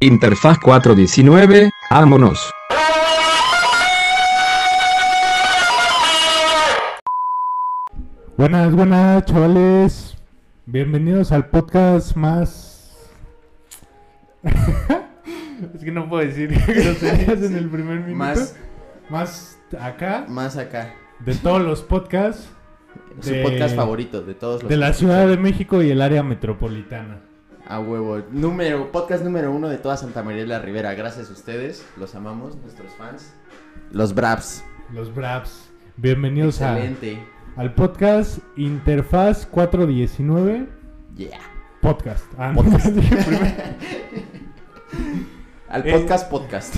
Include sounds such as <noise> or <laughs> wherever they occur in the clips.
Interfaz 419, vámonos. Buenas, buenas, chavales. Bienvenidos al podcast más. <laughs> es que no puedo decir <laughs> groserías en el primer minuto. Más, Más acá, más acá. de todos los podcasts Su De- podcast favorito de todos los de la Ciudad de. México y el área metropolitana. A huevo. Número, podcast número uno de toda Santa María de la Ribera. Gracias a ustedes. Los amamos, nuestros fans. Los Braps. Los Braps. Bienvenidos a- al podcast Interfaz 419 Yeah. Podcast. Ah, Podcast. <laughs> <laughs> Al Eh. podcast, podcast.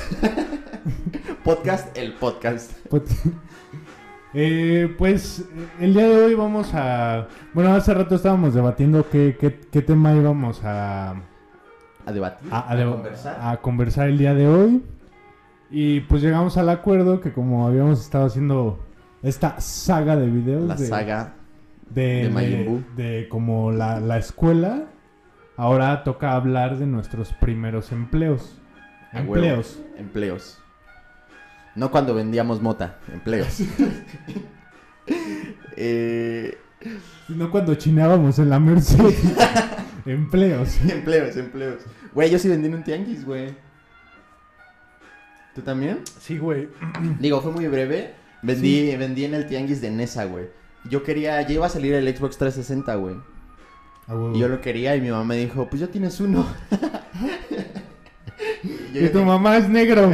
<laughs> podcast, el podcast. Pod- Eh, pues el día de hoy vamos a... Bueno, hace rato estábamos debatiendo qué, qué, qué tema íbamos a, A debatir. a, conversar. a conversar el día de hoy. Y pues llegamos al acuerdo que como habíamos estado haciendo esta saga de videos la de, saga. de, de de- de como la, la escuela, ahora toca hablar de nuestros primeros empleos. Empleos. Empleos. No cuando vendíamos mota. Empleos. <laughs> eh, No cuando chineábamos en la Merced. <laughs> empleos. empleos, empleos. Güey, yo sí vendí en un tianguis, güey. ¿Tú también? Sí, güey. <clears throat> Digo, fue muy breve. Vendí, vendí en el tianguis de Nesa, güey. Yo quería, ya iba a salir el Xbox 360, güey. A huevo. Y yo lo quería y mi mamá me dijo, pues ya tienes uno. <laughs> Y yo Y tu mamá es negro.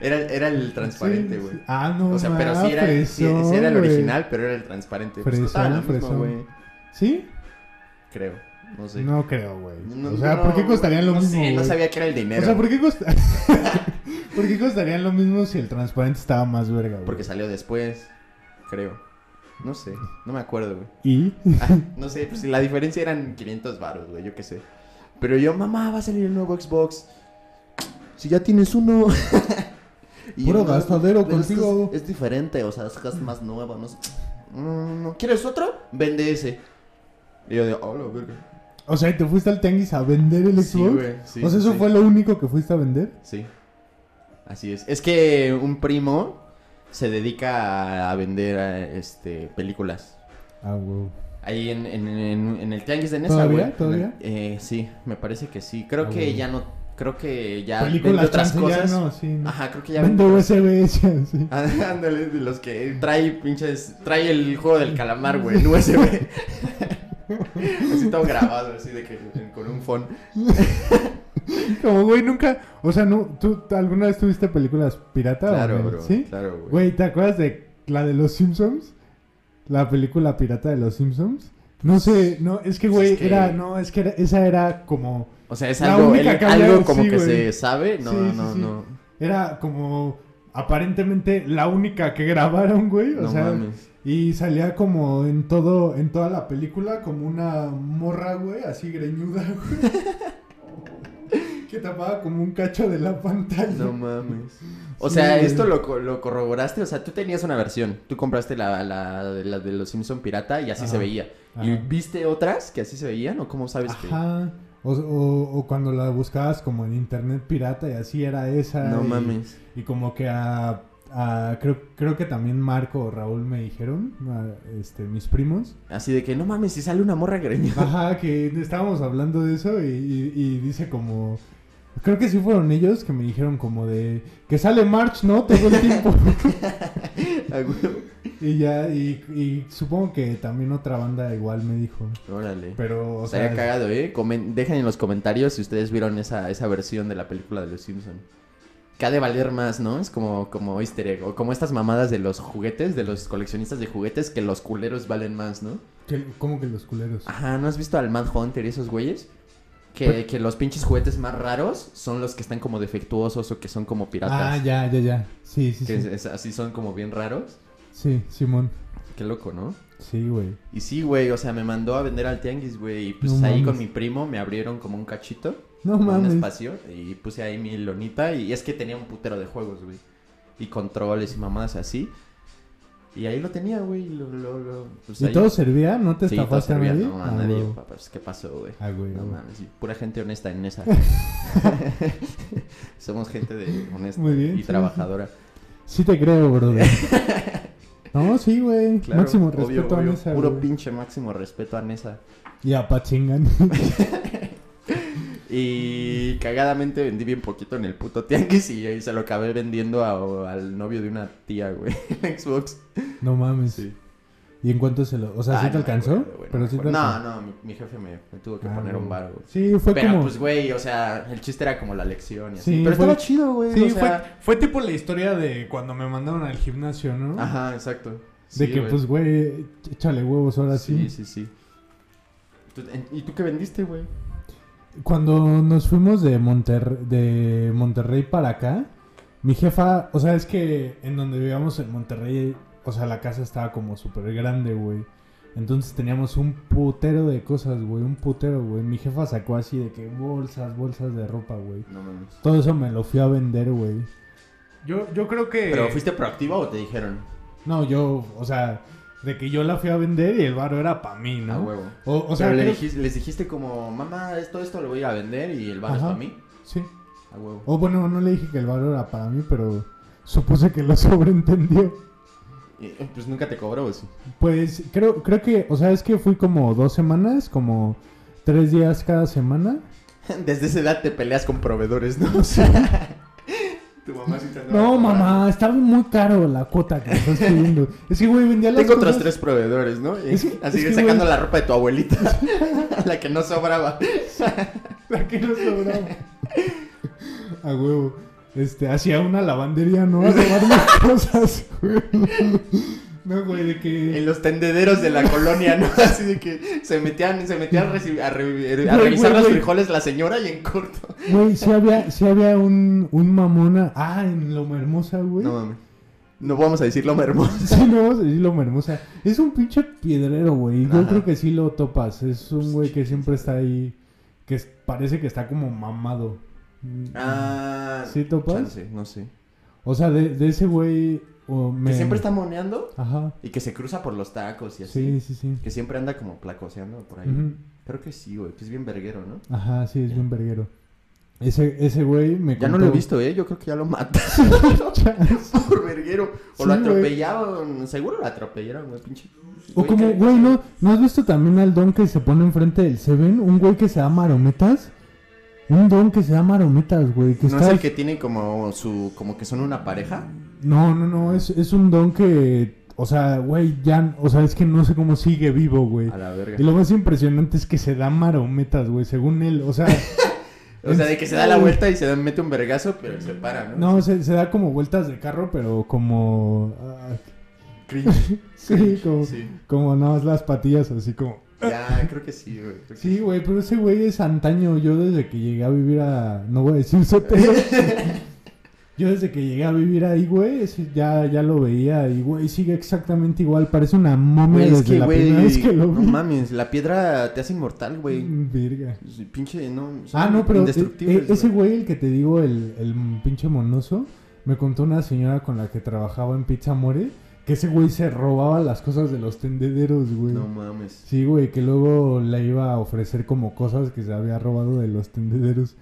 Era, era el transparente, güey. sí. Ah, no, O sea, pero sí era, sí- era el original, pero era el transparente. Pues Fresón, fresón. güey. ¿Sí? Creo. No sé. No creo, güey. No, o sea, no, ¿por qué costarían lo no mismo? sé, no sabía que era el dinero. O sea, ¿por qué, costa... <laughs> ¿por qué costarían lo mismo si el transparente estaba más verga, güey? Porque salió después, creo. No sé, no me acuerdo, güey. ¿Y? Ah, no sé, pues la diferencia eran 500 baros, güey, yo qué sé. Pero yo, mamá, va a salir el nuevo Xbox. Si ya tienes uno. <laughs> Y Puro yo, "No, gastadero pero es que contigo". Es, es diferente, o sea, es más nuevo, no sé. Mm. ¿Quieres otro? Vende ese. Y yo de, oh, la verga. O sea, ¿y ¿te fuiste al tianguis a vender el Xbox? Sí, güey. Sí, o sea, ¿eso sí. fue lo único que fuiste a vender? Sí. Así es. Es que un primo se dedica a, vender este películas. Ah, güey. Ahí en, en, en- en el tianguis de Nesa, ¿Todavía? güey. ¿Todavía? Eh, sí, me parece que sí. Creo Ah, que ya no... Creo que ya Películas otras cosas. no, sí. no. Ajá, creo que ya Vende USB, sí. <laughs> Ándale, de los que trae pinches... Trae el juego del calamar, güey, en USB. <laughs> así todo grabado, así de que con un phone. <laughs> Como, güey, nunca... O sea, no, ¿tú alguna vez tuviste películas pirata? Claro, bro. ¿Sí? Claro, güey. Güey, ¿te acuerdas de la de los Simpsons? La película pirata de los Simpsons. No sé, no, es que, güey, Es que- era, no, es que era- esa era como, O sea, es La algo, única algo como sí, que güey. se sabe. No, Sí, no, sí. no. era como, aparentemente la única que grabaron, güey, o No sea, mames. y salía como en todo, en toda la película, como una morra, güey, así greñuda, güey. que tapaba como un cacho de la pantalla. No mames. O Sí, sea, güey. esto lo, lo corroboraste. O sea, tú tenías una versión. Tú compraste la, la, de, la de los Simpson pirata y así Ajá. se veía. ¿Y Ajá. viste otras que así se veían? ¿O cómo sabes que.? O, o- o cuando la buscabas como en internet pirata y así era esa. No y- mames. Y como que a, a- creo, creo que también Marco o Raúl me dijeron, a- este, mis primos. Así de que no mames, si sale una morra greñuda. Ajá, que estábamos hablando de eso y, y- y dice como... Creo que sí fueron ellos que me dijeron como de... Que sale March, ¿no? Todo el tiempo. <laughs> <laughs> Y ya, y, y supongo que también otra banda igual me dijo. Órale. Pero, o Estaría sea... cagado, ¿eh? Comen- dejen en los comentarios si ustedes vieron esa, esa versión de la película de los Simpson. Que ha de valer más, ¿no? Es como, como easter egg. O como estas mamadas de los juguetes, de los coleccionistas de juguetes, que los culeros valen más, ¿no? ¿Cómo que los culeros? Ajá, ¿no has visto al Mad Hunter y esos güeyes? Que, que los pinches juguetes más raros son los que están como defectuosos o que son como piratas. Ah, ya, ya, ya. Sí, sí, que sí. es- así son como bien raros. Sí, Simón. Qué loco, ¿no? Sí, güey. Y sí, güey, o sea, me mandó a vender al tianguis, güey. Y pues No ahí mames. con mi primo me abrieron como un cachito. No un mames. espacio. Y puse ahí mi lonita. Y es que tenía un putero de juegos, güey. Y controles y mamadas así. Y ahí lo tenía, güey. y Lo, lo, lo, pues ¿Y ahí- todo servía? ¿No te Sí, todo estafaste a nadie? No, a Ah, nadie. güey. papá, pues, ¿Qué pasó, güey? Ah, güey. No mames, pura gente honesta en esa. <laughs> Somos gente de honesta Muy bien, y sí, trabajadora. Sí te creo, brother. <laughs> no, sí, güey. Claro, Máximo obvio, respeto obvio. a Nesa, Puro güey. pinche máximo respeto a Nesa. Y a Pachingan. <laughs> Y cagadamente vendí bien poquito en el puto tianguis y ahí se lo acabé vendiendo a- al novio de una tía, güey, <laughs> en Xbox. no mames. Sí. ¿Y en cuánto se lo...? O sea, ¿sí Ay, te no alcanzó? güey, no Pero me sí te acuerdo. No, mi, mi jefe me, me tuvo que Ah, poner un bar, güey. Sí, fue Pero como... pues, güey, o sea, el chiste era como la lección y así. Sí, Pero fue- estaba chido, güey. Sí, o sea... fue, fue tipo la historia de cuando me mandaron al gimnasio, ¿no? Ajá, exacto. De Sí, que, güey. pues, güey, échale huevos ahora Sí, sí. sí, sí. ¿Y tú qué vendiste, güey? Cuando nos fuimos de, Monter de Monterrey para acá, mi jefa, o sea, es que en donde vivíamos en Monterrey, o sea, la casa estaba como súper grande, güey. Entonces teníamos un putero de cosas, güey, un putero, güey. Mi jefa sacó así de que bolsas, bolsas de ropa, güey. No mames. Todo eso me lo fui a vender, güey. Yo, yo creo que... ¿Pero fuiste proactivo o te dijeron? No, yo, o sea, de que yo la fui a vender y el varo era para mí, ¿no? A huevo. O, o sea, Pero le creo- dijiste- les dijiste como, mamá, esto, esto lo voy a vender y el bar es para mí. Sí. A huevo. O bueno, no le dije que el varo era para mí, pero supuse que lo <laughs> sobreentendió. Y, eh, pues nunca te cobró, ¿o sí? Pues creo, creo que, o sea, es que fui como dos semanas, como tres días cada semana. <laughs> Desde esa edad te peleas con proveedores, ¿no? <laughs> O sea, tu mamá sí te andaba No, cobrando. mamá, estaba muy caro la cuota que me estás pidiendo. Es que, güey, vendía las Tengo otros tres proveedores, ¿no? Y Es que- así es que, sacando güey- la ropa de tu abuelita, <laughs> la que no sobraba. <laughs> La que no sobraba. A huevo. Este, hacía una lavandería, ¿no? A robar mis <laughs> cosas, güey. No, güey, de que... En los tendederos de la colonia, ¿no? <laughs> Así de que se metían, se metían a, reci- a re- a Güey, revisar güey, los güey. frijoles la señora y en corto. Güey, sí <laughs> había, sí había un, un mamona. Ah, en Loma Hermosa, güey. No mames. No vamos a decir lo hermoso. <laughs> Sí, no vamos a decir Loma Hermosa. Es un pinche piedrero, güey. Yo Ajá. creo que sí lo topas. Es un güey que siempre está ahí. Que parece que está como mamado. Ah, ¿Sí topas? chance, no sé. O sea, de, de ese güey. O me- Que siempre está moneando Ajá. y que se cruza por los tacos y así. Sí, sí, sí. Que siempre anda como placoseando por ahí. Creo que sí, güey. Que es bien verguero, ¿no? Ajá, sí, es bien verguero. Ese, ese güey me Ya no contó- lo he visto, ¿eh? Yo creo que ya lo mata <laughs> <laughs> Chas. por verguero. O Sí, lo güey. atropellaron. Seguro lo atropellaron, güey, pinche. O como, güey, ¿no, ¿no has visto también al don que se pone enfrente del Seven? Un güey que se llama Arometas. Un don que se llama Arometas, güey. Que ¿No está... es el que tiene como su... como que son una pareja? No, no, no, es, es un don que... O sea, güey, ya... O sea, es que no sé cómo sigue vivo, güey. A la verga. Y lo más impresionante es que se da marometas, güey, según él. O sea, <laughs> O sea, de que se da la vuelta y se da- mete un vergazo, pero se para, ¿no? no, se, se da como vueltas de carro, pero como... ah, Cringe. <laughs> sí, como, Sí. como nada más las patillas, así como... Ya, creo que sí, güey. que Sí, güey, pero ese güey es antaño. Yo desde que llegué a vivir a... No voy a decir sotero. <laughs> Yo desde que llegué a vivir ahí, güey, ya, ya lo veía y, güey, sigue exactamente igual. Parece una momia desde que, la primera vez que güey, lo no mames, la piedra te hace inmortal, güey. Virga. Pinche, no. Ah, no, pero eh, ese güey. güey, el que te digo, el, el pinche monoso, me contó una señora con la que trabajaba en Pizza More, que ese güey se robaba las cosas de los tendederos, güey. No mames. Sí, güey, que luego le iba a ofrecer como cosas que se había robado de los tendederos.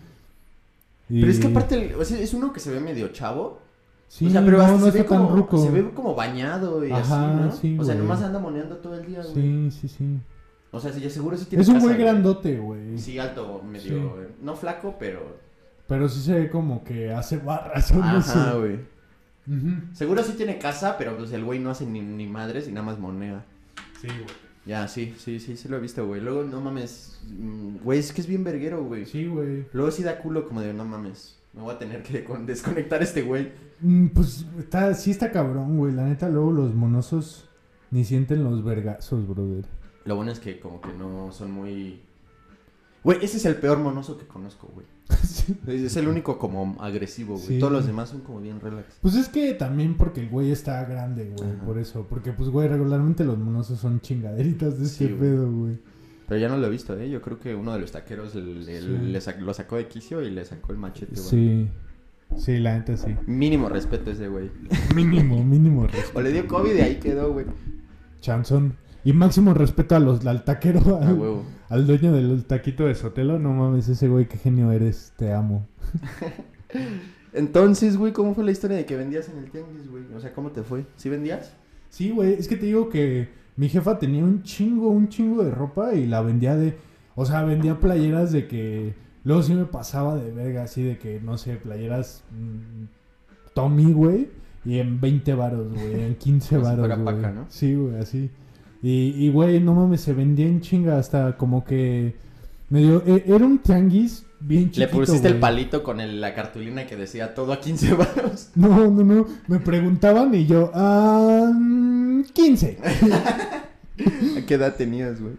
Y- Pero es que aparte, o sea, es uno que se ve medio chavo. Sí, o sea, pero no, hasta no se, ve está tan como, ruco. se ve como bañado y Ajá, así, ¿no? sí, o sea, güey. nomás anda moneando todo el día, güey. Sí, sí, sí. O sea, sí, ya seguro sí tiene Es un casa, güey grandote, güey. Sí, alto, medio, Sí. eh, no flaco, pero... Pero sí se ve como que hace barras o no sé. Ajá, Seguro sí tiene casa, pero pues el güey no hace ni, ni madres y nada más moneda. Sí, güey. Ya, sí, sí, sí, sí lo he visto, güey. Luego, no mames, mm, güey, es que es bien verguero, güey. Sí, güey. Luego sí da culo como de, no mames, me voy a tener que con- desconectar a este güey. Mm, Pues está, sí está cabrón, güey. La neta, luego los monosos ni sienten los vergazos, brother. Lo bueno es que como que no son muy... Güey, ese es el peor monoso que conozco, güey. <laughs> Es el único como agresivo, güey. Sí. Todos los demás son como bien relax. Pues es que también porque el güey está grande, güey. Ajá. Por eso. Porque, pues, güey, regularmente los monosos son chingaderitas de Sí, ese güey. pedo, güey. Pero ya no lo he visto, ¿eh? Yo creo que uno de los taqueros le- le- Sí. le sac- lo sacó de quicio y le sacó el machete, güey. Sí. Sí, la neta sí. Mínimo respeto a ese güey. Mínimo, mínimo respeto. <laughs> O le dio COVID y ahí quedó, güey. Chanson. Y máximo respeto a los, al taquero, A al, huevo. al dueño del taquito de Sotelo. No mames, ese güey, qué genio eres, te amo. <laughs> Entonces, güey, ¿cómo fue la historia de que vendías en el tianguis, güey? O sea, ¿cómo te fue? ¿Sí vendías? Sí, güey, es que te digo que mi jefa tenía un chingo, un chingo de ropa y la vendía de... O sea, vendía playeras de que... Luego sí me pasaba de verga, así de que, no sé, playeras mm, Tommy, güey, y en 20 varos, güey, en 15 Como si varos, güey. paca, ¿no? Sí, güey, así. Y, güey, no mames, se vendía en chinga hasta como que... Medio... e- Era un tianguis bien chiquito, Le pusiste el palito con el- la cartulina que decía todo a 15 varos. <laughs> No, no, no. Me preguntaban y yo, ah, mm, 15. ¿A qué edad tenías, güey?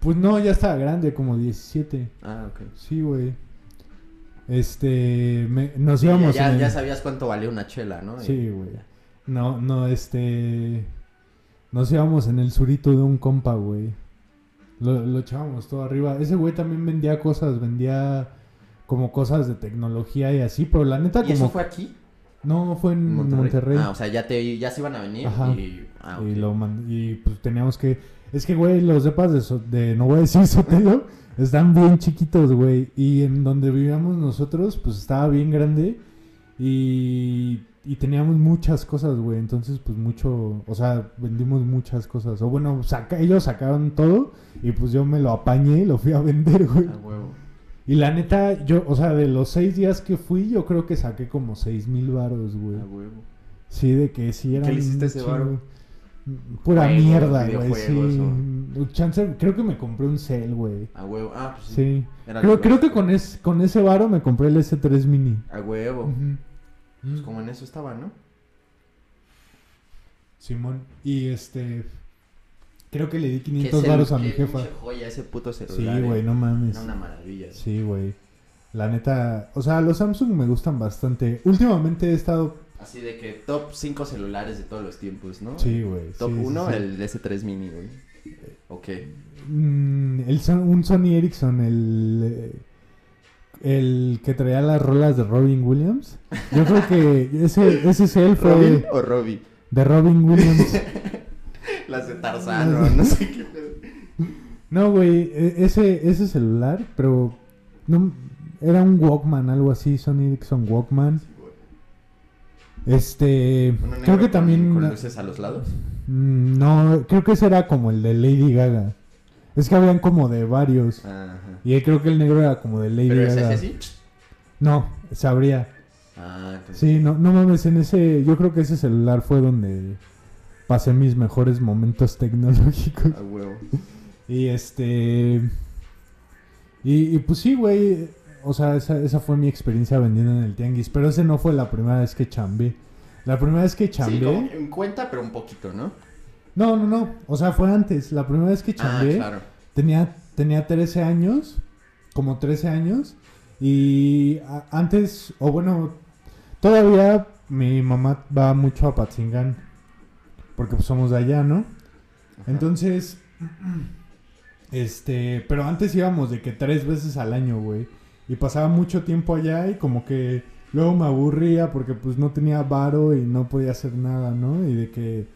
Pues no, ya estaba grande, como 17. Ah, ok. Sí, güey. Este, me- nos Sí, íbamos ya, el- ya sabías cuánto valía una chela, ¿no? Sí, güey. No, no, este, nos íbamos en el surito de un compa, güey. Lo, lo echábamos todo arriba. Ese güey también vendía cosas, vendía como cosas de tecnología y así, pero la neta ¿Y eso fue aquí? No, fue en Monterrey. Ah, o sea, ya, te, ya se iban a venir Ajá. y... Ah, Y, lo mand- y pues teníamos que... Es que, güey, los depas de, So- de no voy a decir <laughs> Sotelo, están bien chiquitos, güey. Y en donde vivíamos nosotros, pues estaba bien grande. Y, y teníamos muchas cosas, güey. Entonces, pues mucho... O sea, vendimos muchas cosas. O bueno, saca, ellos sacaron todo y pues yo me lo apañé y lo fui a vender, güey. A huevo. Y la neta, yo, o sea, de los seis días que fui, yo creo que saqué como seis mil varos, güey. A huevo. Sí, de que sí era. ¿Qué le hiciste ese varo? Pura Juegos, mierda, güey. Sí. Chance, creo que me compré un cel, güey. A huevo. Ah, pues sí. Creo, que con, es, con ese varo me compré el S3 Mini. A huevo. Pues como en eso estaba, ¿no? Simón. Y este. Creo que le di Qué 500 cel- varos a mi qué jefa. joya ese puto Sí, celular. güey, eh. no mames. Era una maravilla. Sí, güey. La neta. O sea, los Samsung me gustan bastante. Últimamente he estado. Así de que top 5 celulares de todos los tiempos, ¿no? Sí, güey. Top sí, sí, 1, sí. el S3 Mini, güey. Ok. Mm, el Son- un Sony Ericsson, el, eh, el que traía las rolas de Robin Williams. Yo creo que ese, ese cel fue ¿Robin o Robbie? de Robin Williams. <laughs> Las de Tarzán o no sé qué. No, güey, e- ese, ese celular, pero no, era un Walkman, algo así, Sony Ericsson Walkman. Este, creo que con- también... Con luces a los lados. Mm, No, creo que ese era como el de Lady Gaga. Es que habían como de varios. Ajá. Y creo que el negro era como de Lady Pero es Gaga. ese sí. No, sabría. Ah, entonces. Sí, no, no mames, en ese, yo creo que ese celular fue donde pasé mis mejores momentos tecnológicos. A huevo. Y este, y, y pues sí, güey, o sea, esa, esa fue mi experiencia vendiendo en el tianguis, pero ese no fue la primera vez que chambé. La primera vez que Sí, chambé, como en cuenta, pero un poquito, ¿no? No, no, no, o sea, fue antes. La primera vez que Ah, chambé, claro. tenía, tenía 13 años, como 13 años, y antes, o bueno, todavía mi mamá va mucho a Patzingán, porque pues somos de allá, ¿no? Ajá. Entonces, este, pero antes íbamos de que tres veces al año, güey, y pasaba mucho tiempo allá y como que luego me aburría porque pues no tenía varo y no podía hacer nada, ¿no? Y de que,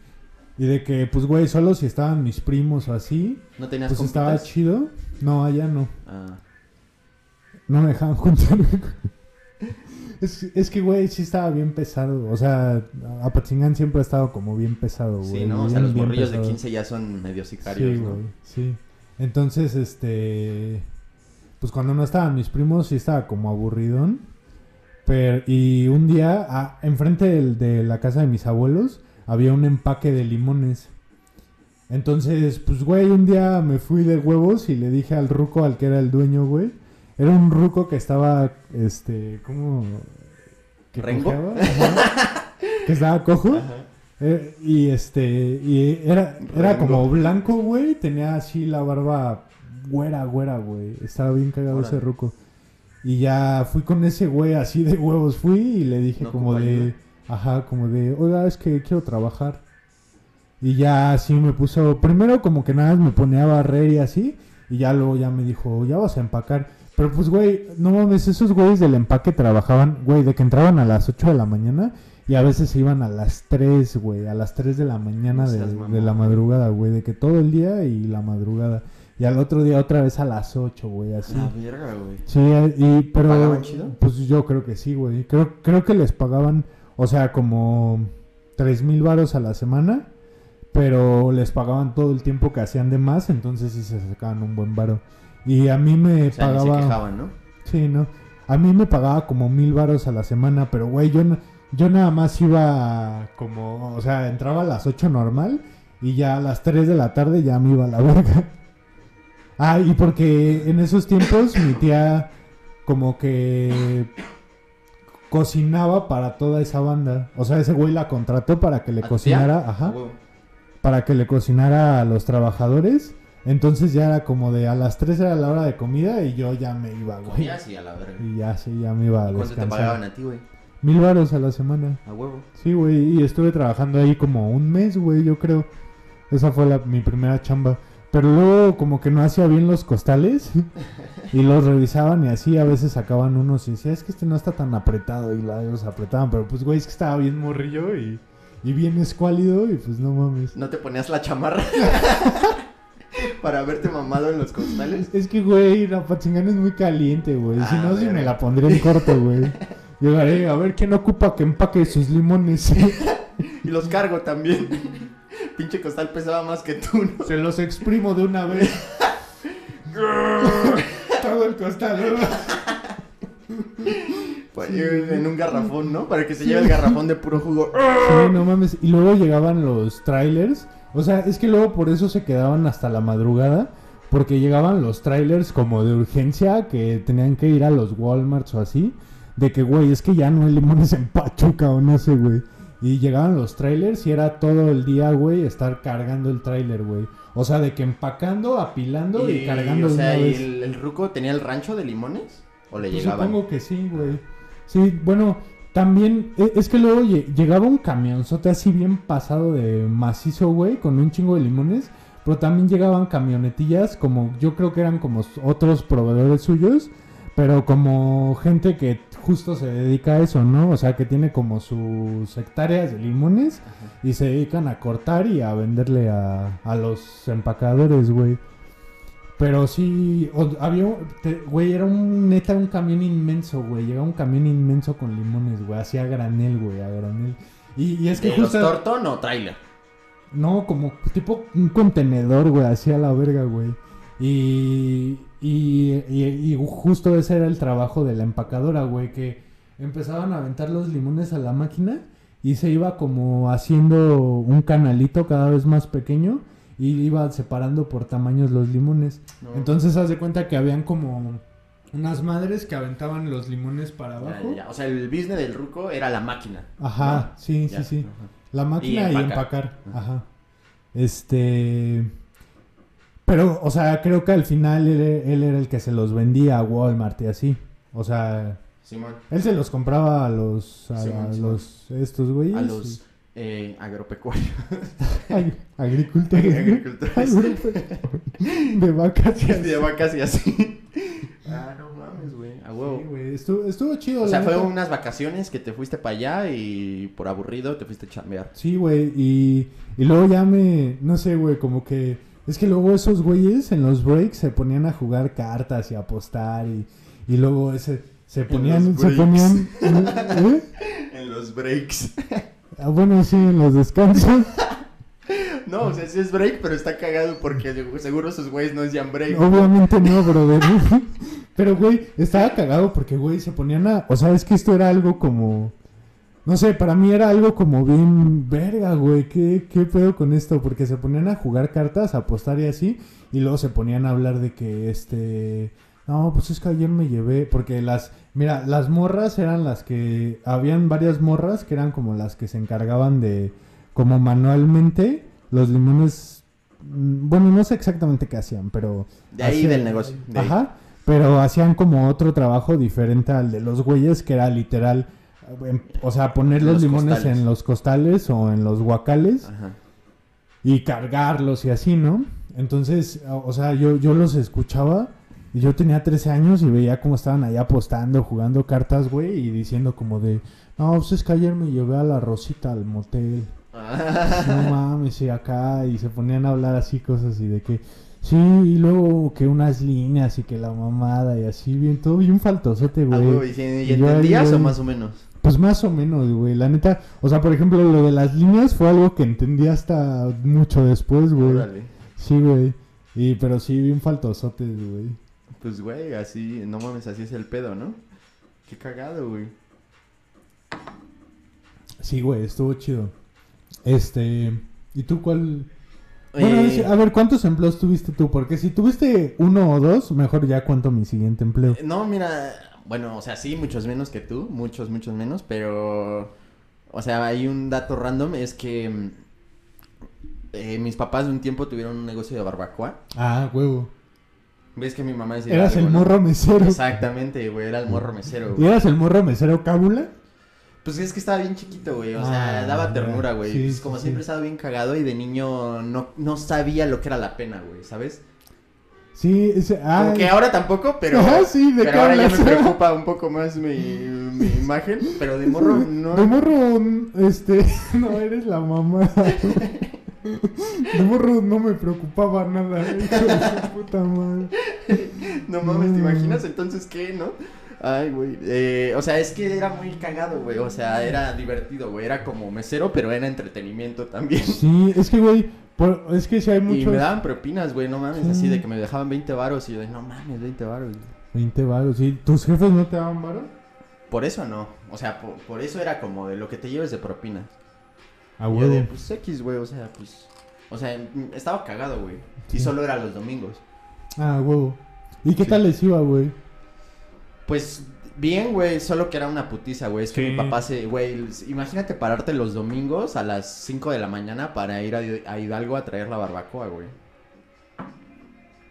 y de que, pues güey, solo si estaban mis primos o así, ¿No tenías pues estaba chido. No, allá no. Ah, No me dejaban juntarme. es, es que, güey, sí estaba bien pesado. O sea, Apatzingán siempre ha estado como bien pesado, güey. sí, ¿no? O sea, los bien morrillos de pesado. 15 ya son medio sicarios, Sí, ¿no? güey, sí. Entonces, este... Pues cuando no estaban mis primos, sí estaba como aburridón. Pero, y un día, ah, enfrente del- de la casa de mis abuelos, había un empaque de limones. Entonces, pues, güey, un día me fui de huevos y le dije al ruco, al que era el dueño, güey. Era un ruco que estaba, este, ¿cómo? Que ¿Rengo? que estaba cojo. Ajá. Eh, y este, y era, era Rengo. como blanco, güey. Tenía así la barba güera, güera, güey. Estaba bien cagado Órale. ese ruco. Y ya fui con ese güey así de huevos. Fui y le dije No como de. Ajá, como de, oiga, es que quiero trabajar. Y ya así me puso, primero como que nada más me ponía a barrer y así. Y ya luego ya me dijo, ya vas a empacar. Pero pues, güey, no mames, esos güeyes del empaque trabajaban, güey, de que entraban a las 8 de la mañana y a veces se iban a las 3, güey, a las 3 de la mañana de la madrugada, güey, de que todo el día y la madrugada. Y al otro día otra vez a las 8, güey, así. La verga, güey. Sí, eh, y, pero... ¿Pagaban chido? Pues yo creo que sí, güey. Creo, creo que les pagaban, o sea, como 3 mil varos a la semana, pero les pagaban todo el tiempo que hacían de más, entonces sí se sacaban un buen varo. Y a mí me O sea, pagaba... se quejaban, ¿no? Sí, no. A mí me pagaba como mil varos a la semana, pero güey, yo, yo nada más iba como, o sea, entraba a las 8 normal y ya a las 3 de la tarde ya me iba a la verga. <laughs> Ah, y porque en esos tiempos mi tía como que cocinaba para toda esa banda. O sea, ese güey la contrató para que le ¿A tu cocinara, tía? ajá para que le cocinara a los trabajadores. Entonces ya era como de a las 3 era la hora de comida y yo ya me iba, güey. Comías y a la verga. Y ya sí, ya me iba a ¿Cuánto te pagaban descansar. a ti, güey? Mil varos a la semana. A huevo. Sí, güey, y estuve trabajando ahí como un mes, güey, yo creo. Esa fue la, mi primera chamba. Pero luego como que no hacía bien los costales y los revisaban y así a veces sacaban unos y decía, es que este no está tan apretado y la- los apretaban. Pero pues, güey, es que estaba bien morrillo y, y bien escuálido y pues no mames. ¿No te ponías la chamarra? <laughs> Para verte mamado en los costales. Es que, güey, la pachingana es muy caliente, güey. si Ah, no, verga. me la pondría en corto, güey. <laughs> Llegaré a ver quién ocupa que empaque sus limones. Y los cargo también. <laughs> Pinche costal pesaba más que tú, ¿no? Se los exprimo de una vez. <laughs> Todo el costal. Pues, En un garrafón, ¿no? Para que se lleve el garrafón de puro jugo. Sí, no mames. Y luego llegaban los trailers. O sea, es que luego por eso se quedaban hasta la madrugada. Porque llegaban los trailers como de urgencia que tenían que ir a los Walmarts o así. De que, güey, es que ya no hay limones en Pachuca o no sé, güey. Y llegaban los trailers y era todo el día, güey, estar cargando el trailer, güey. O sea, de que empacando, apilando y, cargando o sea, ¿y el, el ruco tenía el rancho de limones? ¿O le Pues llegaban? supongo que sí, güey. Sí, bueno, también e- es que luego lle- llegaba un camionzote así bien pasado de macizo, güey, con un chingo de limones. Pero también llegaban camionetillas como yo creo que eran como otros proveedores suyos, pero como gente que justo se dedica a eso, ¿no? O sea, que tiene como sus hectáreas de limones y se dedican a cortar y a venderle a, a los empacadores, güey. Pero sí, o- había, te- güey, era un neta un camión inmenso, güey. Llegaba un camión inmenso con limones, güey, hacía granel, güey, a granel. Y, y es que ¿De los justo, Torton o trailer? no, como tipo un contenedor, güey, hacía la verga, güey. Y, y, y, y justo ese era el trabajo de la empacadora, güey, que empezaban a aventar los limones a la máquina y se iba como haciendo un canalito cada vez más pequeño y iba separando por tamaños los limones. No. Entonces haz de cuenta que habían como unas madres que aventaban los limones para abajo. ya, ya. O sea, el business del ruco era la máquina. Ajá, sí, Ya, sí, sí. La máquina y, Y empacar. Ajá. Este. Pero, o sea, creo que al final él, él era el que se los vendía a Walmart y así. O sea, Simón. él se los compraba a los. A, Simón, a Simón. los. Estos güeyes. A los eh, agropecuarios. <laughs> Ag- agricultores. Agricultores. de vacas y así. de vacas y así. <laughs> Ah, no mames, güey. A huevo. Sí, güey. Estuvo, estuvo chido. o sea, fue unas vacaciones que te fuiste para allá y por aburrido te fuiste a chambear. Sí, güey, y, y luego ya me, no sé, güey, como que, es que luego esos güeyes en los breaks se ponían a jugar cartas y a apostar y, y luego ese, se ponían, los se ponían, ¿eh? En los breaks. Ah, bueno, sí, en los descansos, No, o sea, sí es break, pero está cagado porque seguro esos güeyes no decían break. obviamente no, brother, <laughs> pero, güey, estaba cagado porque, güey, se ponían a, o sea, es que esto era algo como... No sé, para mí era algo como bien verga, güey. ¿Qué, ¿Qué pedo con esto? Porque se ponían a jugar cartas, a apostar y así. Y luego se ponían a hablar de que este. No, pues es que ayer me llevé. Porque las. Mira, las morras eran las que. Habían varias morras que eran como las que se encargaban de. Como manualmente. Los limones. mm, Bueno, no sé exactamente qué hacían, pero. De ahí hacían- del negocio. de ahí. Ajá. Pero hacían como otro trabajo diferente al de los güeyes, que era literal. Em, O sea, poner los, Los limones costales. en los costales o en los guacales Ajá. y cargarlos y así, ¿no? Entonces, o sea, yo, yo los escuchaba Y yo tenía 13 años y veía cómo estaban ahí apostando, jugando cartas, güey, y diciendo como de, no, pues es que ayer me llevé a la Rosita al motel. <laughs> No mames, y acá, y se ponían a hablar así cosas y de que, sí, y luego que unas líneas y que la mamada y así, bien, todo bien faltosote, Ah, güey. güey, ¿y Y ¿y yo entendías o güey, más o menos? Pues más o menos, güey, la neta, o sea, por ejemplo, lo de las líneas fue algo que entendí hasta mucho después, güey. Órale. Sí, güey. Y, pero sí, bien faltosotes, güey. Pues, güey, así, no mames, así es el pedo, ¿no? Qué cagado, güey. Sí, güey, estuvo chido. Este, ¿y tú cuál? Bueno, Eh, a ver, ¿cuántos empleos tuviste tú? Porque si tuviste uno o dos, mejor ya cuento mi siguiente empleo. No, mira, bueno, o sea, sí, muchos menos que tú, muchos, muchos menos, pero, o sea, hay un dato random, es que eh, mis papás de un tiempo tuvieron un negocio de barbacoa. Ah, huevo. ¿Ves que mi mamá es de Eras el no? morro mesero. Exactamente, güey, era el morro mesero, ¿Y güey. eras el morro mesero cábula? Pues es que estaba bien chiquito, güey, o sea, Ah, daba ternura, güey. Sí, Pues como sí. siempre estaba bien cagado y de niño no, no sabía lo que era la pena, güey, ¿sabes? Sí, ese, ah, Como que ahora tampoco, pero, Ajá, sí, ¿de pero ahora ya me preocupa un poco más mi, mi imagen, pero de morro no. De morro, este, <laughs> no eres la mamá. De morro no me preocupaba nada, hijo de su puta madre. No mames, ¿te imaginas entonces qué, no? Ay, güey. Eh, o sea, es que era muy cagado, güey. O sea, era divertido, güey. Era como mesero, pero era entretenimiento también. Sí, es que, güey, por- es que si hay Y muchos... me daban propinas, güey, no mames. Sí. Así de que me dejaban 20 varos y yo de, no mames, 20 varos. 20 varos, ¿y tus jefes no te daban varos? Por eso no. O sea, por, por eso era como de lo que te lleves de propina. A Y yo de, pues X, güey, o sea, pues. O sea, mm, estaba cagado, güey. Sí. Y solo era los domingos. Ah, huevo. ¿Y qué Sí. tal les iba, güey? Pues bien, güey, solo que era una putiza, güey. Es que Sí. mi papá se, güey, imagínate pararte los domingos a las 5 de la mañana para ir a, a Hidalgo a traer la barbacoa, güey.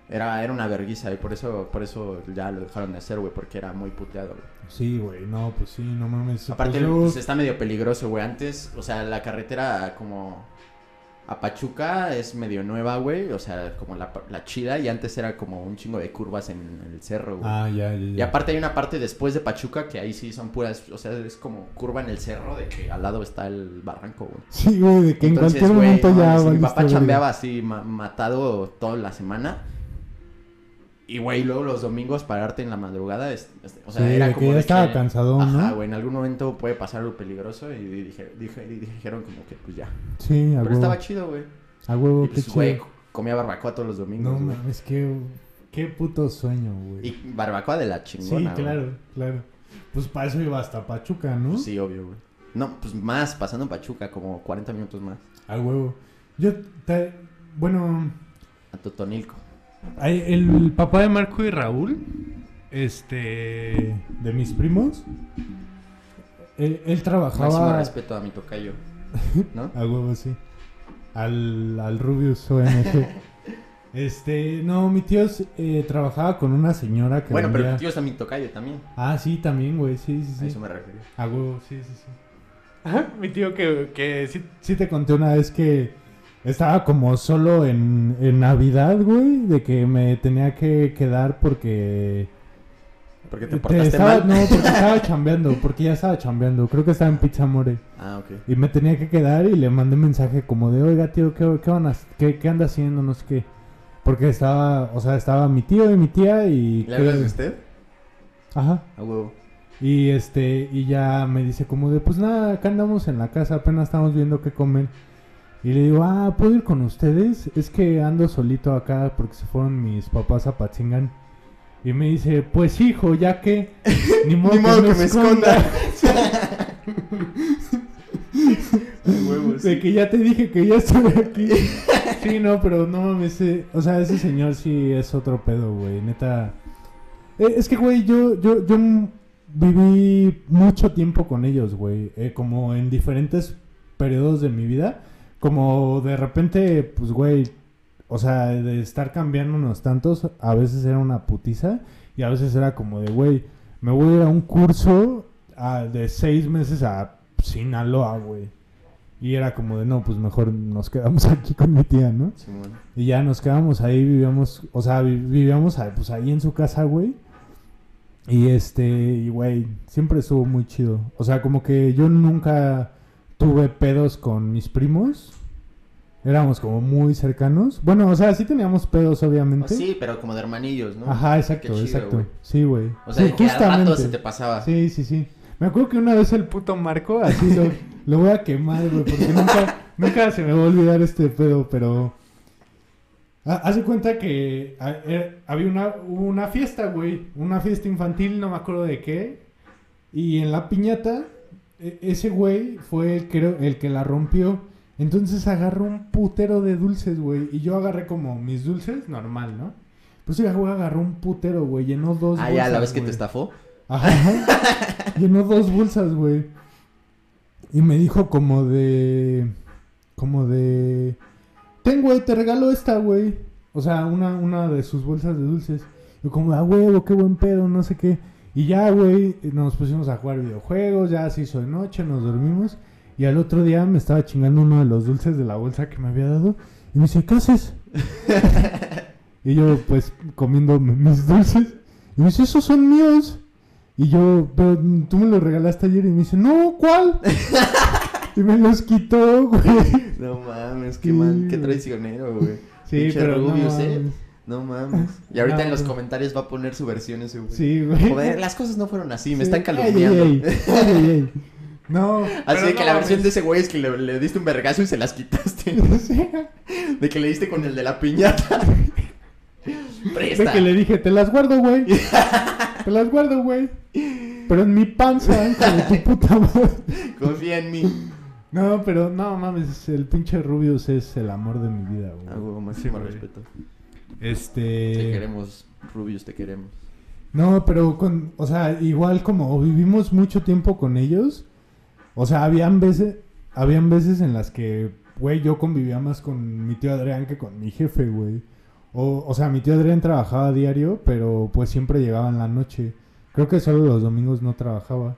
Era, era una verguiza y por eso, por eso ya lo dejaron de hacer, güey, porque era muy puteado, güey. Sí, güey, no, pues sí, no mames. Aparte, pues pues, está medio peligroso, güey. Antes, o sea, la carretera como a Pachuca es medio nueva, güey. O sea, como la, la chida. Y antes era como un chingo de curvas en, el cerro, güey. Ah, ya, ya, ya. Y aparte hay una parte después de Pachuca que ahí sí son puras, o sea, es como curva en el cerro de que al lado está el barranco, güey. Sí, güey, de que en Entonces, cualquier güey, momento no ya mi papá chambeaba así ma- matado toda la semana. Y güey, luego los domingos pararte en la madrugada, es- es- o sea, Sí, era como que ya de estaba que- cansadón, Ajá, ¿no? güey, en algún momento puede pasar algo peligroso y dije, dijeron como que pues ya. Sí, a Pero huevo. estaba chido, güey. A huevo, Y qué pues, chido. güey, comía barbacoa todos los domingos, No güey. mames, qué, qué puto sueño, güey. Y barbacoa de la Sí, chingona, güey. claro, claro. Pues para eso iba hasta Pachuca, ¿no? Pues sí, obvio, güey. No, pues más, pasando Pachuca, como 40 minutos más. A huevo. Yo, te- bueno, A Totonilco. El papá de Marco y Raúl, este, de mis primos, él, él Máximo trabajaba... respeto a mi tocayo. <laughs> ¿No? A huevo, sí. Al, al Rubius OMG. <laughs> este, no, mi tío eh, trabajaba con una señora que Bueno, pero tu tío es a mi tocayo también. Ah, sí, también, güey, sí, sí, A sí. eso me refiero. A huevo, sí, sí, sí. Ajá, <laughs> mi tío que, que sí, sí te conté una vez que estaba como solo en, en Navidad, güey, de que me tenía que quedar porque... Porque te te portaste estaba, mal. No, porque <laughs> estaba chambeando, porque ya estaba chambeando, creo que estaba en Pizza More. Ah, ok. Y me tenía que quedar y le mandé mensaje como de, oiga, tío, ¿qué, qué, van a- qué, qué anda haciendo? No sé qué. Porque estaba, o sea, estaba mi tío y mi tía y... ¿Le hablas de usted? Ajá. A huevo. Y este, y ya me dice como de, pues nada, acá andamos en la casa, apenas estamos viendo qué comer. Y le digo, ah, ¿puedo ir con ustedes? Es que ando solito acá porque se fueron mis papás a Patzingan. Y me dice, pues hijo, ya que... <laughs> Ni modo, Ni modo que me esconda". A <laughs> huevo, De sí. que ya te dije que ya estoy aquí. <laughs> sí, no, pero no mames. eh, o sea, ese señor sí es otro pedo, güey. Neta. Eh, es que, güey, yo, yo, yo viví mucho tiempo con ellos, güey. eh, como en diferentes periodos de mi vida. Como de repente, pues, güey. O sea, de estar cambiándonos tantos, a veces era una putiza. Y a veces era como de, güey, me voy a ir a un curso ah, de seis meses a Sinaloa, güey. Y era como de, no, pues mejor nos quedamos <laughs> aquí con mi tía, ¿no? Simón. Y ya nos quedamos ahí, vivíamos, o sea, vi- vivíamos ahí, pues ahí en su casa, güey. Y este, y güey, siempre estuvo muy chido. O sea, como que yo nunca tuve pedos con mis primos. Éramos como muy cercanos. Bueno, o sea, sí teníamos pedos, obviamente. Oh, sí, pero como de hermanillos, ¿no? Ajá, exacto, chido, exacto. Sí, güey. O sea, Sí, que al rato se te pasaba. Sí, sí, sí. Me acuerdo que una vez el puto Marco, así lo, <laughs> lo voy a quemar, güey, porque nunca, nunca se me va a olvidar este pedo, pero... Ha- Hace cuenta que eh, había una, una fiesta, güey, una fiesta infantil, no me acuerdo de qué, y en la piñata, ese güey fue el, creo, el que la rompió, entonces agarró un putero de dulces, güey, y yo agarré como mis dulces, normal, ¿no? Pues ese güey agarró un putero, güey, llenó dos Ah, ya, la bolsas, vez que te estafó. Ajá. <laughs> Llenó dos bolsas, güey. Y me dijo como de... Como de... Ten, güey, te regalo esta, güey. O sea, una, una de sus bolsas de dulces. Y como, ah, huevo, qué buen pedo, no sé qué. Y ya, güey, nos pusimos a jugar videojuegos. Ya se hizo de noche, nos dormimos. Y al otro día me estaba chingando uno de los dulces de la bolsa que me había dado. Y me dice, ¿qué haces? <laughs> y yo, pues, comiendo mis dulces. Y me dice, esos son míos. Y yo, pero tú me los regalaste ayer. Y me dice, no, ¿cuál? <laughs> y me los quitó, güey. No mames, qué Sí, mal, qué traicionero, güey. Sí, Pinche pero no, Rubius, ¿eh? No mames. Y ahorita No, en los comentarios va a poner su versión ese güey. Sí, güey. Joder, las cosas no fueron así, me están calumniando. ey, ey, ey. No. Así de que no la versión mames. de ese güey es que le, le diste un vergazo y se las quitaste. <laughs> Sí. De que le diste con el de la piñata. <laughs> De Presta. que le dije, te las guardo, güey. <laughs> te las guardo, güey. Pero en mi panza, de tu puta madre. Confía en mí. No, pero no mames, el pinche Rubius es el amor de mi vida, güey. Ah, güey, máximo Sí, güey. Este. Te queremos, Rubius, te queremos. No, pero con, o sea, igual como vivimos mucho tiempo con ellos, o sea, habían veces, habían veces en las que, güey, yo convivía más con mi tío Adrián que con mi jefe, güey. O, o sea, mi tío Adrián trabajaba a diario, pero pues siempre llegaba en la noche. Creo que solo los domingos no trabajaba.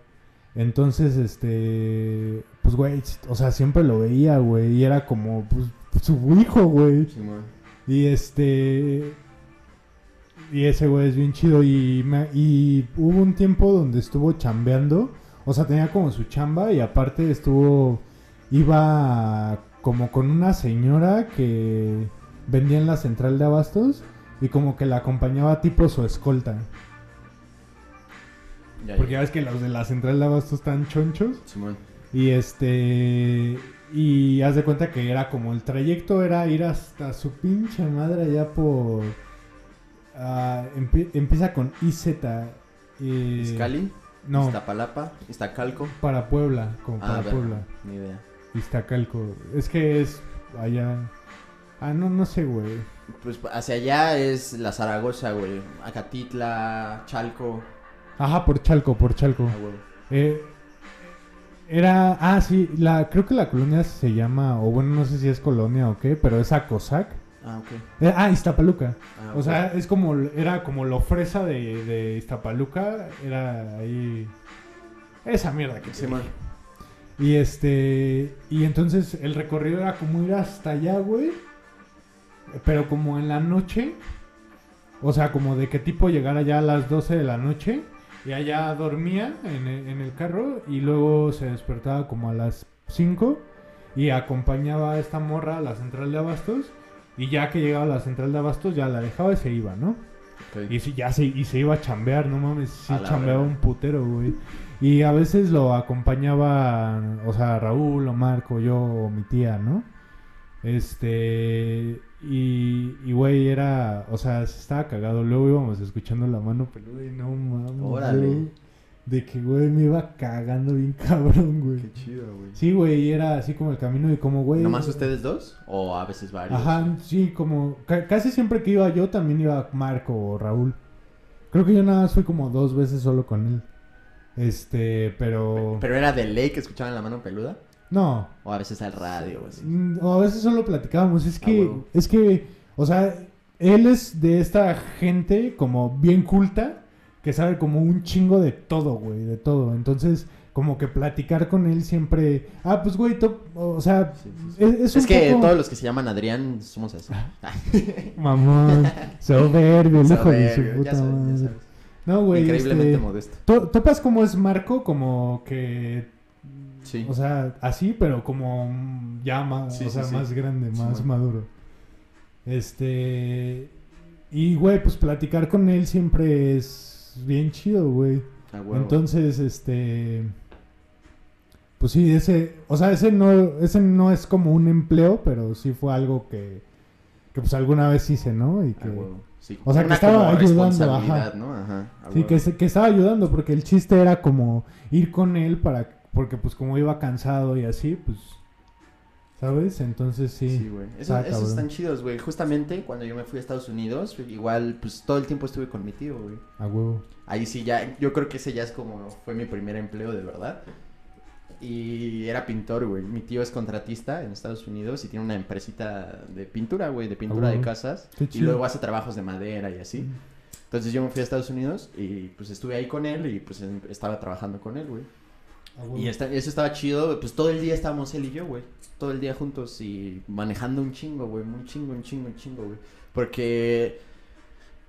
Entonces, este, pues, güey, o sea, siempre lo veía, güey, y era como, pues, su hijo, güey. Simón. Y este. Y ese güey es bien chido. Y, me- y hubo un tiempo donde estuvo chambeando. O sea, tenía como su chamba. Y aparte estuvo. Iba como con una señora que vendía en la central de abastos. Y como que la acompañaba tipo su escolta. Ya, Porque ya. ya ves que los de la central de abastos están chonchos. Simón. Y este. Y haz de cuenta que era como el trayecto era ir hasta su pinche madre allá por. ah, empie- empieza con IZ. eh, Iscali, No, Iztapalapa, Iztacalco. para Puebla. Como Ah, para Puebla. Ni idea. Iztacalco. Es que es allá. Ah, no, no sé, güey. Pues hacia allá es la Zaragoza, güey. Acatitla, Chalco. Ajá, por Chalco, por Chalco. Ah, güey. Eh, era. Ah, sí, la, creo que la colonia se llama. O bueno, no sé si es colonia o qué, pero es Acosac. Ah, ok. Eh, ah, Iztapaluca. Ah, O sea, es como, era como lo fresa de, de Iztapaluca, era ahí... Esa mierda que se Simón. Y este, y entonces el recorrido era como ir hasta allá, güey, pero como en la noche, o sea, como de qué tipo llegar allá a las 12 de la noche, y allá dormía en el, en el carro, y luego se despertaba como a las 5, y acompañaba a esta morra a la central de abastos, y ya que llegaba a la central de abastos ya la dejaba y se iba, ¿no? Y si ya se, y se iba a chambear, no mames, sí chambeaba un putero, güey. Y a veces lo acompañaba, o sea, Raúl o Marco, yo o mi tía, ¿no? Este, y, y güey, era, o sea, se estaba cagado. Luego íbamos escuchando la mano peluda y no mames. Órale. güey, De que, güey, me iba cagando bien cabrón, güey. Qué chido, güey. Sí, güey, y era así como el camino y como, güey. ¿Nomás ustedes dos? ¿O a veces varios? Ajá, sí, como ca- casi siempre que iba yo también iba Marco o Raúl. Creo que yo nada más fui como dos veces solo con él. Este, pero... ¿Pero era de ley que escuchaban la mano peluda? No, ¿O a veces al radio o así? mm, o a veces solo platicábamos. Es Ah, que, es que, o sea, él es de esta gente como bien culta que sabe como un chingo de todo, güey, de todo. Entonces, como que platicar con él siempre. Ah, pues güey, to- o sea, Sí, sí, sí. es, es Es, un que poco- todos los que se llaman Adrián somos así. <laughs> Mamón, soberbio, hijo de su puta sabes, madre. No, güey, Increíblemente este, modesto. to- topas cómo es Marco, como que Sí. O sea, así, pero como ya más, Sí, o sea, sí. más grande, más maduro. Este. Y, güey, pues platicar con él siempre es bien chido, güey. Entonces, este. Pues sí, ese. O sea, ese no, ese no es como un empleo, pero sí fue algo que. Que pues alguna vez hice, ¿no? Y que. Sí. O sea, que estaba ayudando, ajá. ¿no? Ajá. Sí, que, que estaba ayudando, porque el chiste era como ir con él para. Porque pues como iba cansado y así, pues. ¿Sabes? Entonces sí. Sí, güey. Eso- esos están chidos, güey. Justamente cuando yo me fui a Estados Unidos, igual, pues todo el tiempo estuve con mi tío, güey. A huevo. Ahí sí ya, yo creo que ese ya es como, fue mi primer empleo de verdad. Y era pintor, güey. Mi tío es contratista en Estados Unidos y tiene una empresita de pintura, güey, de pintura de casas. Qué Y chido. luego hace trabajos de madera y así. Entonces yo me fui a Estados Unidos y pues estuve ahí con él y pues estaba trabajando con él, güey. A huevo. Y esta- eso estaba chido, pues todo el día estábamos él y yo, güey. Todo el día juntos y manejando un chingo, güey. Un chingo, un chingo, un chingo, güey. Porque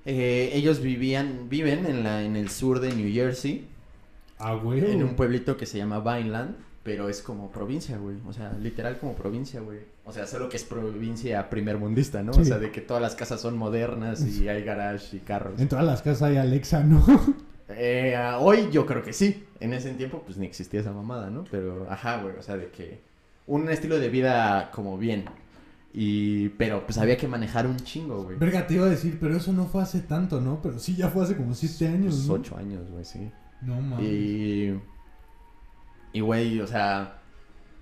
eh, ellos vivían, viven en, la, en el sur de New Jersey, A huevo. en un pueblito que se llama Vineland, pero es como provincia, güey. O sea, literal como provincia, güey. O sea, solo que es provincia primermundista, ¿no? O sea, de que todas las casas son modernas y hay garage y carros. En todas las casas hay Alexa, ¿no? <laughs> Eh, ah, hoy yo creo que sí. En ese tiempo, pues ni existía esa mamada, ¿no? Pero, ajá, güey. O sea, de que un estilo de vida como bien. Y, pero pues había que manejar un chingo, güey. Verga, te iba a decir, pero eso no fue hace tanto, ¿no? Pero sí, ya fue hace como siete años, Pues, ¿no? ocho años, güey, sí. No mames. Y, y, güey, o sea,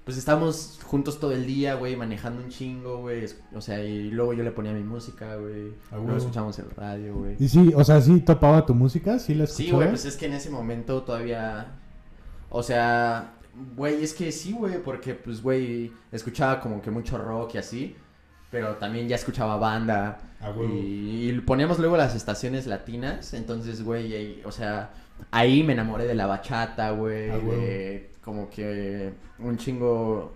pues estábamos juntos todo el día, güey, manejando un chingo, güey. O sea, y luego yo le ponía mi música, güey. A Luego escuchamos el radio, güey. Y sí, o sea, sí topaba tu música, sí la Sí, escuchaba. güey, pues es que en ese momento todavía. O sea, güey, es que sí, güey, porque pues, güey, escuchaba como que mucho rock y así. Pero también ya escuchaba banda. A huevo. Y, y poníamos luego las estaciones latinas. Entonces, güey, ahí- o sea, ahí me enamoré de la bachata, güey. A huevo. De como que un chingo.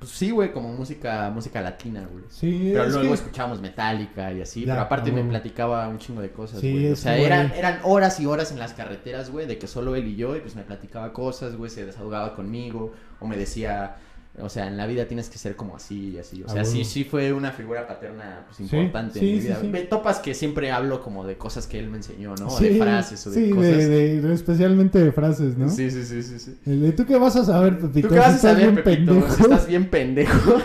Pues sí, güey, como música, música latina, güey. Sí, Pero es luego que- escuchábamos Metallica y así. Ya, pero aparte me platicaba un chingo de cosas, Sí, güey. O sea, eran, eran horas y horas en las carreteras, güey, de que solo él y yo, y pues me platicaba cosas, güey, se desahogaba conmigo, o me decía, o sea, en la vida tienes que ser como así y así. O sea, sí, sí fue una figura paterna pues, importante sí, en mi vida. sí. Me topas que siempre hablo como de cosas que él me enseñó, ¿no? O de frases o de sí, cosas. de, de- de- especialmente de frases, ¿no? Sí, sí, sí, sí, sí. De, ¿Tú qué vas a saber, Pepito? ¿Tú qué vas a saber, bien Pepito? pendejo. Estás bien pendejo. <laughs>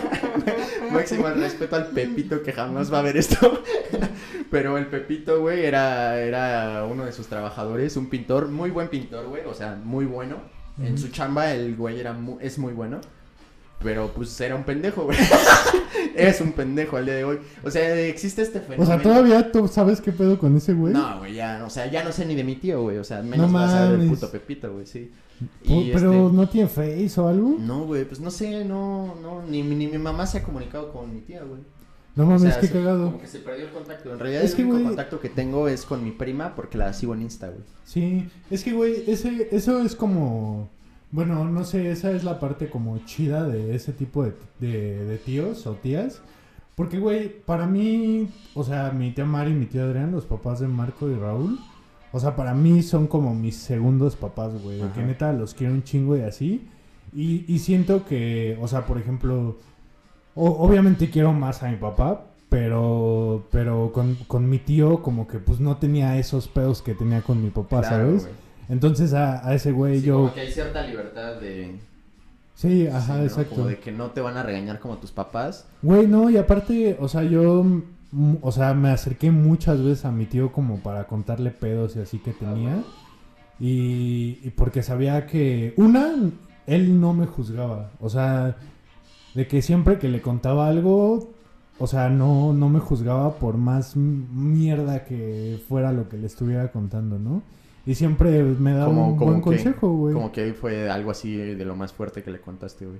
<laughs> Máximo respeto al Pepito que jamás va a ver esto. <laughs> Pero el Pepito, güey, era, era uno de sus trabajadores, un pintor, muy buen pintor, güey, o sea, muy bueno. En su chamba el güey era mu- es muy bueno. Pero pues era un pendejo, güey. <laughs> es un pendejo al día de hoy. O sea, existe este fenómeno. O sea, ¿todavía tú sabes qué pedo con ese güey? No, güey, ya, o sea, ya no sé ni de mi tío, güey. O sea, menos No vas a saber del mames. puto Pepito, güey, sí. Y, Pero este, no tiene face o algo. no, güey, pues no sé, no, no, ni, ni mi mamá se ha comunicado con mi tía, güey. No O mames, qué se- cagado. Como que se perdió el contacto. En realidad Es el que, único contacto que tengo es con mi prima porque la sigo en Insta, güey. Sí, es que, güey, ese, eso es como... Bueno, no sé, esa es la parte como chida de ese tipo de, de, de tíos o tías. Porque, güey, para mí, o sea, mi tía Mari y mi tío Adrián, los papás de Marco y Raúl, o sea, para mí son como mis segundos papás, güey. Que neta los quiero un chingo y así. Y, y siento que, o sea, por ejemplo, o- obviamente quiero más a mi papá, pero, pero con, con mi tío como que pues no tenía esos pedos que tenía con mi papá, Claro, ¿sabes? Entonces a, a ese güey Sí, yo... como que hay cierta libertad de... Sí, ajá, sí, ¿no? exacto. Como de que no te van a regañar como tus papás. Güey, no, y aparte, o sea, yo, mm, o sea, me acerqué muchas veces a mi tío como para contarle pedos y así que tenía. Y, y porque sabía que, una, él no me juzgaba. O sea, de que siempre que le contaba algo, o sea, no, no me juzgaba por más mierda que fuera lo que le estuviera contando, ¿no? Y siempre me daba Como- un como buen que- consejo, güey. Como que fue algo así de lo más fuerte que le contaste, güey.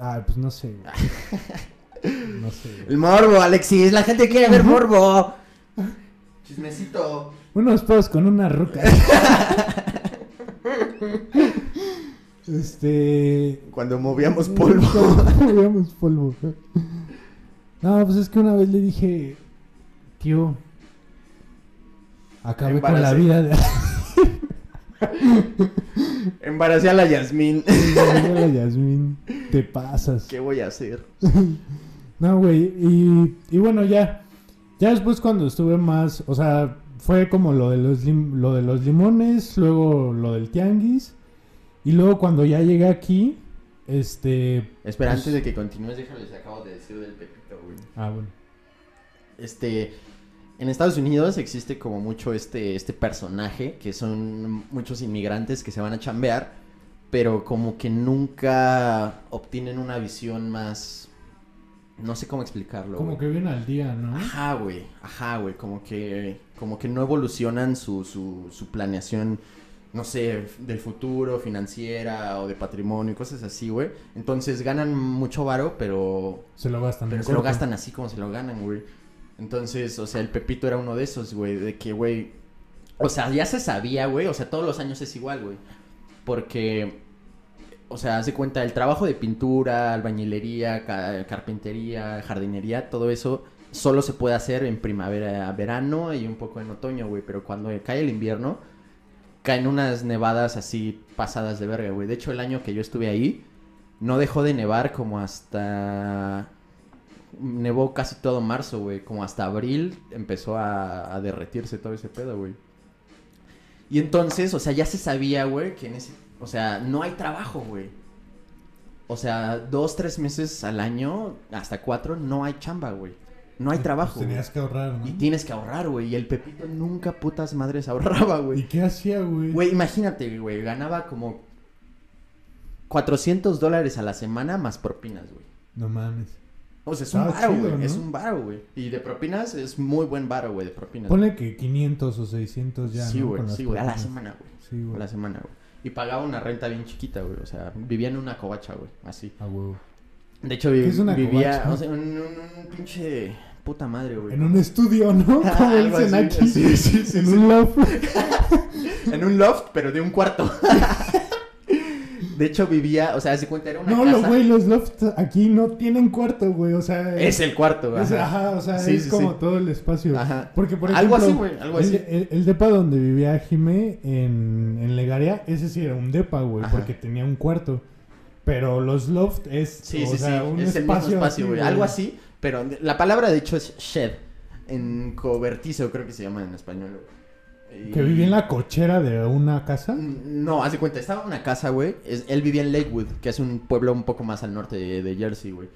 Ah, pues no sé, güey. <laughs> No sé. güey. El morbo, Alexis. La gente quiere ver morbo. Chismecito. Unos pedos con una ruca. <laughs> Este. Cuando movíamos polvo. <laughs> Cuando movíamos polvo. No, pues es que una vez le dije, tío, acabé con la Embaracé. vida de <laughs> Embaracé a la Yasmín. la Yasmín. Te pasas. ¿Qué voy a hacer? No, güey. Y, y bueno, ya. Ya después cuando estuve más. O sea, fue como lo de los, lim- lo de los limones. Luego lo del tianguis. Y luego cuando ya llegué aquí. Este. Espera, Pues- antes de que continúes, déjales, acabo de decir del Pepito, güey. Ah, bueno. Este, en Estados Unidos existe como mucho este, este personaje, que son muchos inmigrantes que se van a chambear, pero como que nunca obtienen una visión más... No sé cómo explicarlo. Como güey. que viene al día, ¿no? Ajá, güey. Ajá, güey. Como que, como que no evolucionan su, su, su planeación, no sé, del futuro, financiera o de patrimonio y cosas así, güey. Entonces ganan mucho varo, pero Se lo gastan. pero se lo gastan así como se lo ganan, güey. Entonces, o sea, el Pepito era uno de esos, güey, de que, güey, o sea, ya se sabía, güey, o sea, todos los años es igual, güey. Porque, o sea, hace cuenta, el trabajo de pintura, albañilería, ca- carpintería, jardinería, todo eso solo se puede hacer en primavera, verano y un poco en otoño, güey. Pero cuando cae el invierno, caen unas nevadas así pasadas de verga, güey. De hecho, el año que yo estuve ahí, no dejó de nevar como hasta... Nevó casi todo marzo, güey. Como hasta abril empezó a, a derretirse todo ese pedo, güey. Y entonces, o sea, ya se sabía, güey, que en ese... O sea, no hay trabajo, güey. O sea, dos, tres meses al año, hasta cuatro, no hay chamba, güey. No hay Pues trabajo. güey. tenías que ahorrar, ¿no? Y tienes que ahorrar, güey. Y el Pepito nunca putas madres ahorraba, ¿Y güey. qué hacía, güey? Güey, imagínate, güey. Ganaba como 400 dólares a la semana más propinas, güey. No mames. O sea, es un varo, güey. ¿no? Es un varo, güey. Y de propinas es muy buen varo, güey, de propinas. Ponle que 500 o 600 ya, sí, güey, sí, güey. A la semana, güey. Sí, A güey. la semana, güey. Y pagaba una renta bien chiquita, güey. O sea, vivía en una covacha, güey. Así. A huevo. De hecho, vi- ¿Qué es una vivía, o sea, en un, un pinche puta madre, güey. En un estudio, ¿no? <laughs> Como dicen aquí. sí, sí, sí, en un loft. <laughs> En un loft, pero de un cuarto. <laughs> De hecho, vivía, o sea, se cuenta, era una No, casa. lo, güey, los lofts aquí no tienen cuarto, güey. O sea, Es el cuarto, es- ajá. ajá, o sea, Sí, es sí, como sí. todo el espacio. Ajá. Porque, por Algo ejemplo, así, güey, algo así. El, el depa donde vivía Jime en, en Legaria, ese sí era un depa, güey, porque tenía un cuarto. Pero los loft es, Sí, o sí, sea, sí. un Es el mismo espacio, güey. Algo así, pero la palabra de hecho es shed. En cobertizo, creo que se llama en español, güey. Y- Que vivía en la cochera de una casa. No, haz de cuenta, estaba en una casa, güey. Él vivía en Lakewood, que es un pueblo un poco más al norte de, de Jersey, güey.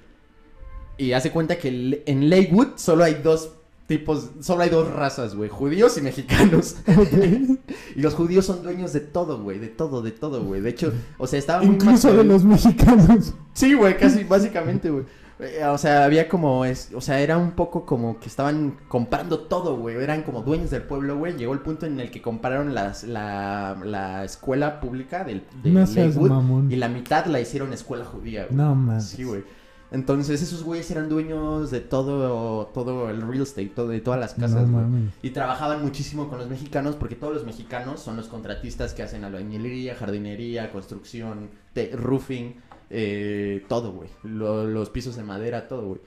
Y hace cuenta que en Lakewood solo hay dos tipos, solo hay dos razas, güey. Judíos y mexicanos. <laughs> y los judíos son dueños de todo, güey. De todo, de todo, güey. De hecho, o sea, estaba muy Incluso de los mexicanos. Sí, güey, casi, básicamente, güey. Eh, O sea, había como, es, o sea, era un poco como que estaban comprando todo, güey. Eran como dueños del pueblo, güey. Llegó el punto en el que compraron las, la, la escuela pública del, de No seas Lakewood mamón. y la mitad la hicieron escuela judía, güey. No, man. Sí, güey. Entonces, esos güeyes eran dueños de todo, todo el real estate, todo, de todas las casas, No güey. mames. Y trabajaban muchísimo con los mexicanos porque todos los mexicanos son los contratistas que hacen albañilería, jardinería, construcción, te- roofing, eh, todo, güey. Lo- los pisos de madera, todo, güey.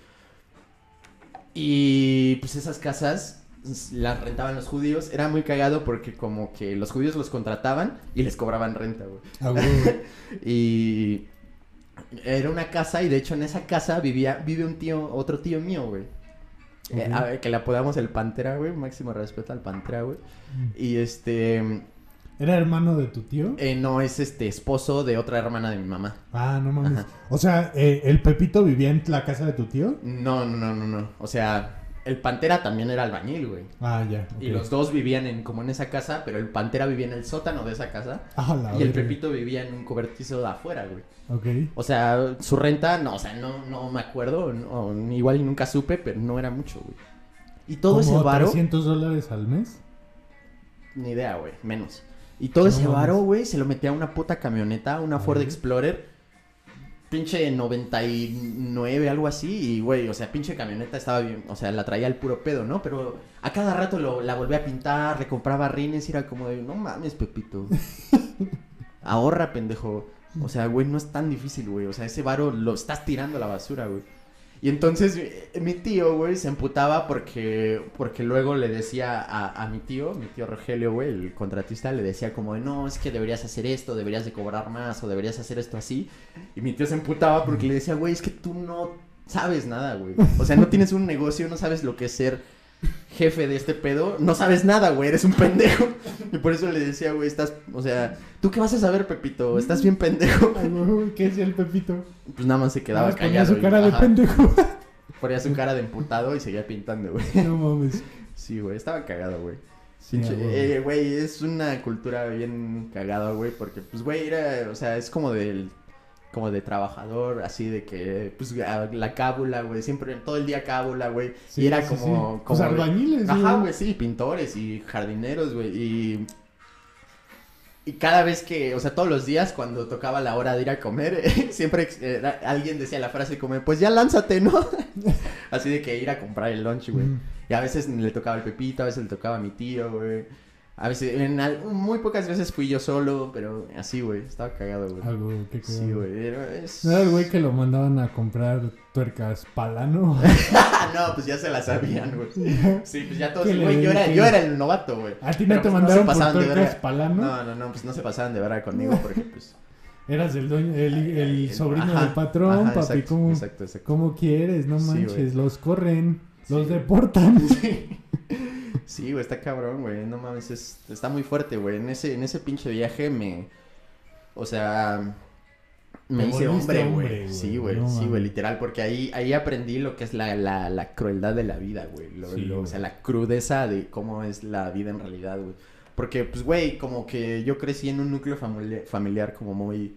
Y pues esas casas las rentaban los judíos. Era muy cagado porque como que los judíos los contrataban y les cobraban renta, güey. A huevo. <laughs> Y era una casa y de hecho en esa casa vivía vive un tío, otro tío mío, güey. Eh, a ver, que le apodamos el Pantera, güey. Máximo respeto al Pantera, güey. Y este. ¿Era hermano de tu tío? eh, no, es este esposo de otra hermana de mi mamá. Ah, no mames. Ajá. O sea, eh, ¿el Pepito vivía en la casa de tu tío? No, no, no, no, no. O sea, el Pantera también era albañil, güey. Ah, ya. Y los dos vivían en como en esa casa, pero el Pantera vivía en el sótano de esa casa. Ah, la y el verga. Pepito vivía en un cobertizo de afuera, güey. Ok. O sea, su renta, no, o sea, no, no me acuerdo, no, igual y nunca supe, pero no era mucho, güey. Y todo ese ¿Como varo, 300 dólares al mes? ni idea, güey, menos. Y todo No ese varo, güey, se lo metía a una puta camioneta, una Ford. Explorer, pinche 99, algo así, y güey, o sea, pinche camioneta estaba bien, o sea, la traía al puro pedo, ¿no? Pero a cada rato lo, la volvía a pintar, le compraba rines y era como de, no mames, Pepito. <laughs> ahorra, pendejo. O sea, güey, no es tan difícil, güey. O sea, ese varo lo estás tirando a la basura, güey. Y entonces eh, mi tío, güey, se emputaba porque, porque luego le decía a, a mi tío, mi tío Rogelio, güey, el contratista, le decía como no, es que deberías hacer esto, deberías de cobrar más o deberías hacer esto así. Y mi tío se emputaba porque le decía, güey, es que tú no sabes nada, güey. O sea, no tienes un negocio, no sabes lo que es ser jefe de este pedo, no sabes nada, güey, eres un pendejo. Y por eso le decía, güey, estás, o sea, ¿tú qué vas a saber, Pepito? Estás bien pendejo. <laughs> Ay, güey, ¿Qué decía el Pepito? Pues nada más se quedaba más ponía callado. su y- cara de ajá, pendejo. Ponía su cara de emputado y seguía pintando, güey. <laughs> No mames. Sí, güey, estaba cagado, güey. Sí, huevo. eh, Güey, es una cultura bien cagada, güey, porque, pues, güey, era, o sea, es como del, como de trabajador, así de que, pues, la cábula, güey, siempre, todo el día cábula, güey, Sí, y era sí, como, sí. como... Pues albañiles, Ajá, güey, sí, pintores y jardineros, güey, y... Y cada vez que, o sea, todos los días cuando tocaba la hora de ir a comer, <laughs> siempre eh, alguien decía la frase como, pues ya lánzate, ¿no? <laughs> Así de que ir a comprar el lunch, güey. Mm. Y a veces le tocaba el Pepito, a veces le tocaba a mi tío, güey. A veces, en al- muy pocas veces fui yo solo, pero así, güey, estaba cagado, güey. Algo, qué Sí, cagado. güey, era- es... ¿No era el güey que lo mandaban a comprar tuercas palano? <laughs> no, pues ya se la sabían, güey. Sí, pues ya todos, ¿Qué le güey, yo era, yo era el novato, güey. ¿A ti Pero, no te pues, mandaron se por tuercas palano? No, no, no, pues no se pasaban de verga conmigo porque, pues... Eras el, dueño, el, el sobrino ajá, del patrón, ajá, papi. exacto, ¿cómo, Exacto, exacto. ¿Cómo quieres? No Sí, manches, güey. los corren, los Sí. deportan. <laughs> Sí. Sí, güey, está cabrón, güey. No mames, es- está muy fuerte, güey. En ese, en ese pinche viaje me. O sea. Me hice hombre, güey. Sí, güey, No sí, güey, literal. Porque ahí, ahí aprendí lo que es la, la, la crueldad de la vida, güey. Sí, o sea, la crudeza de cómo es la vida en realidad, güey. Porque, pues, güey, como que yo crecí en un núcleo famili- familiar como muy.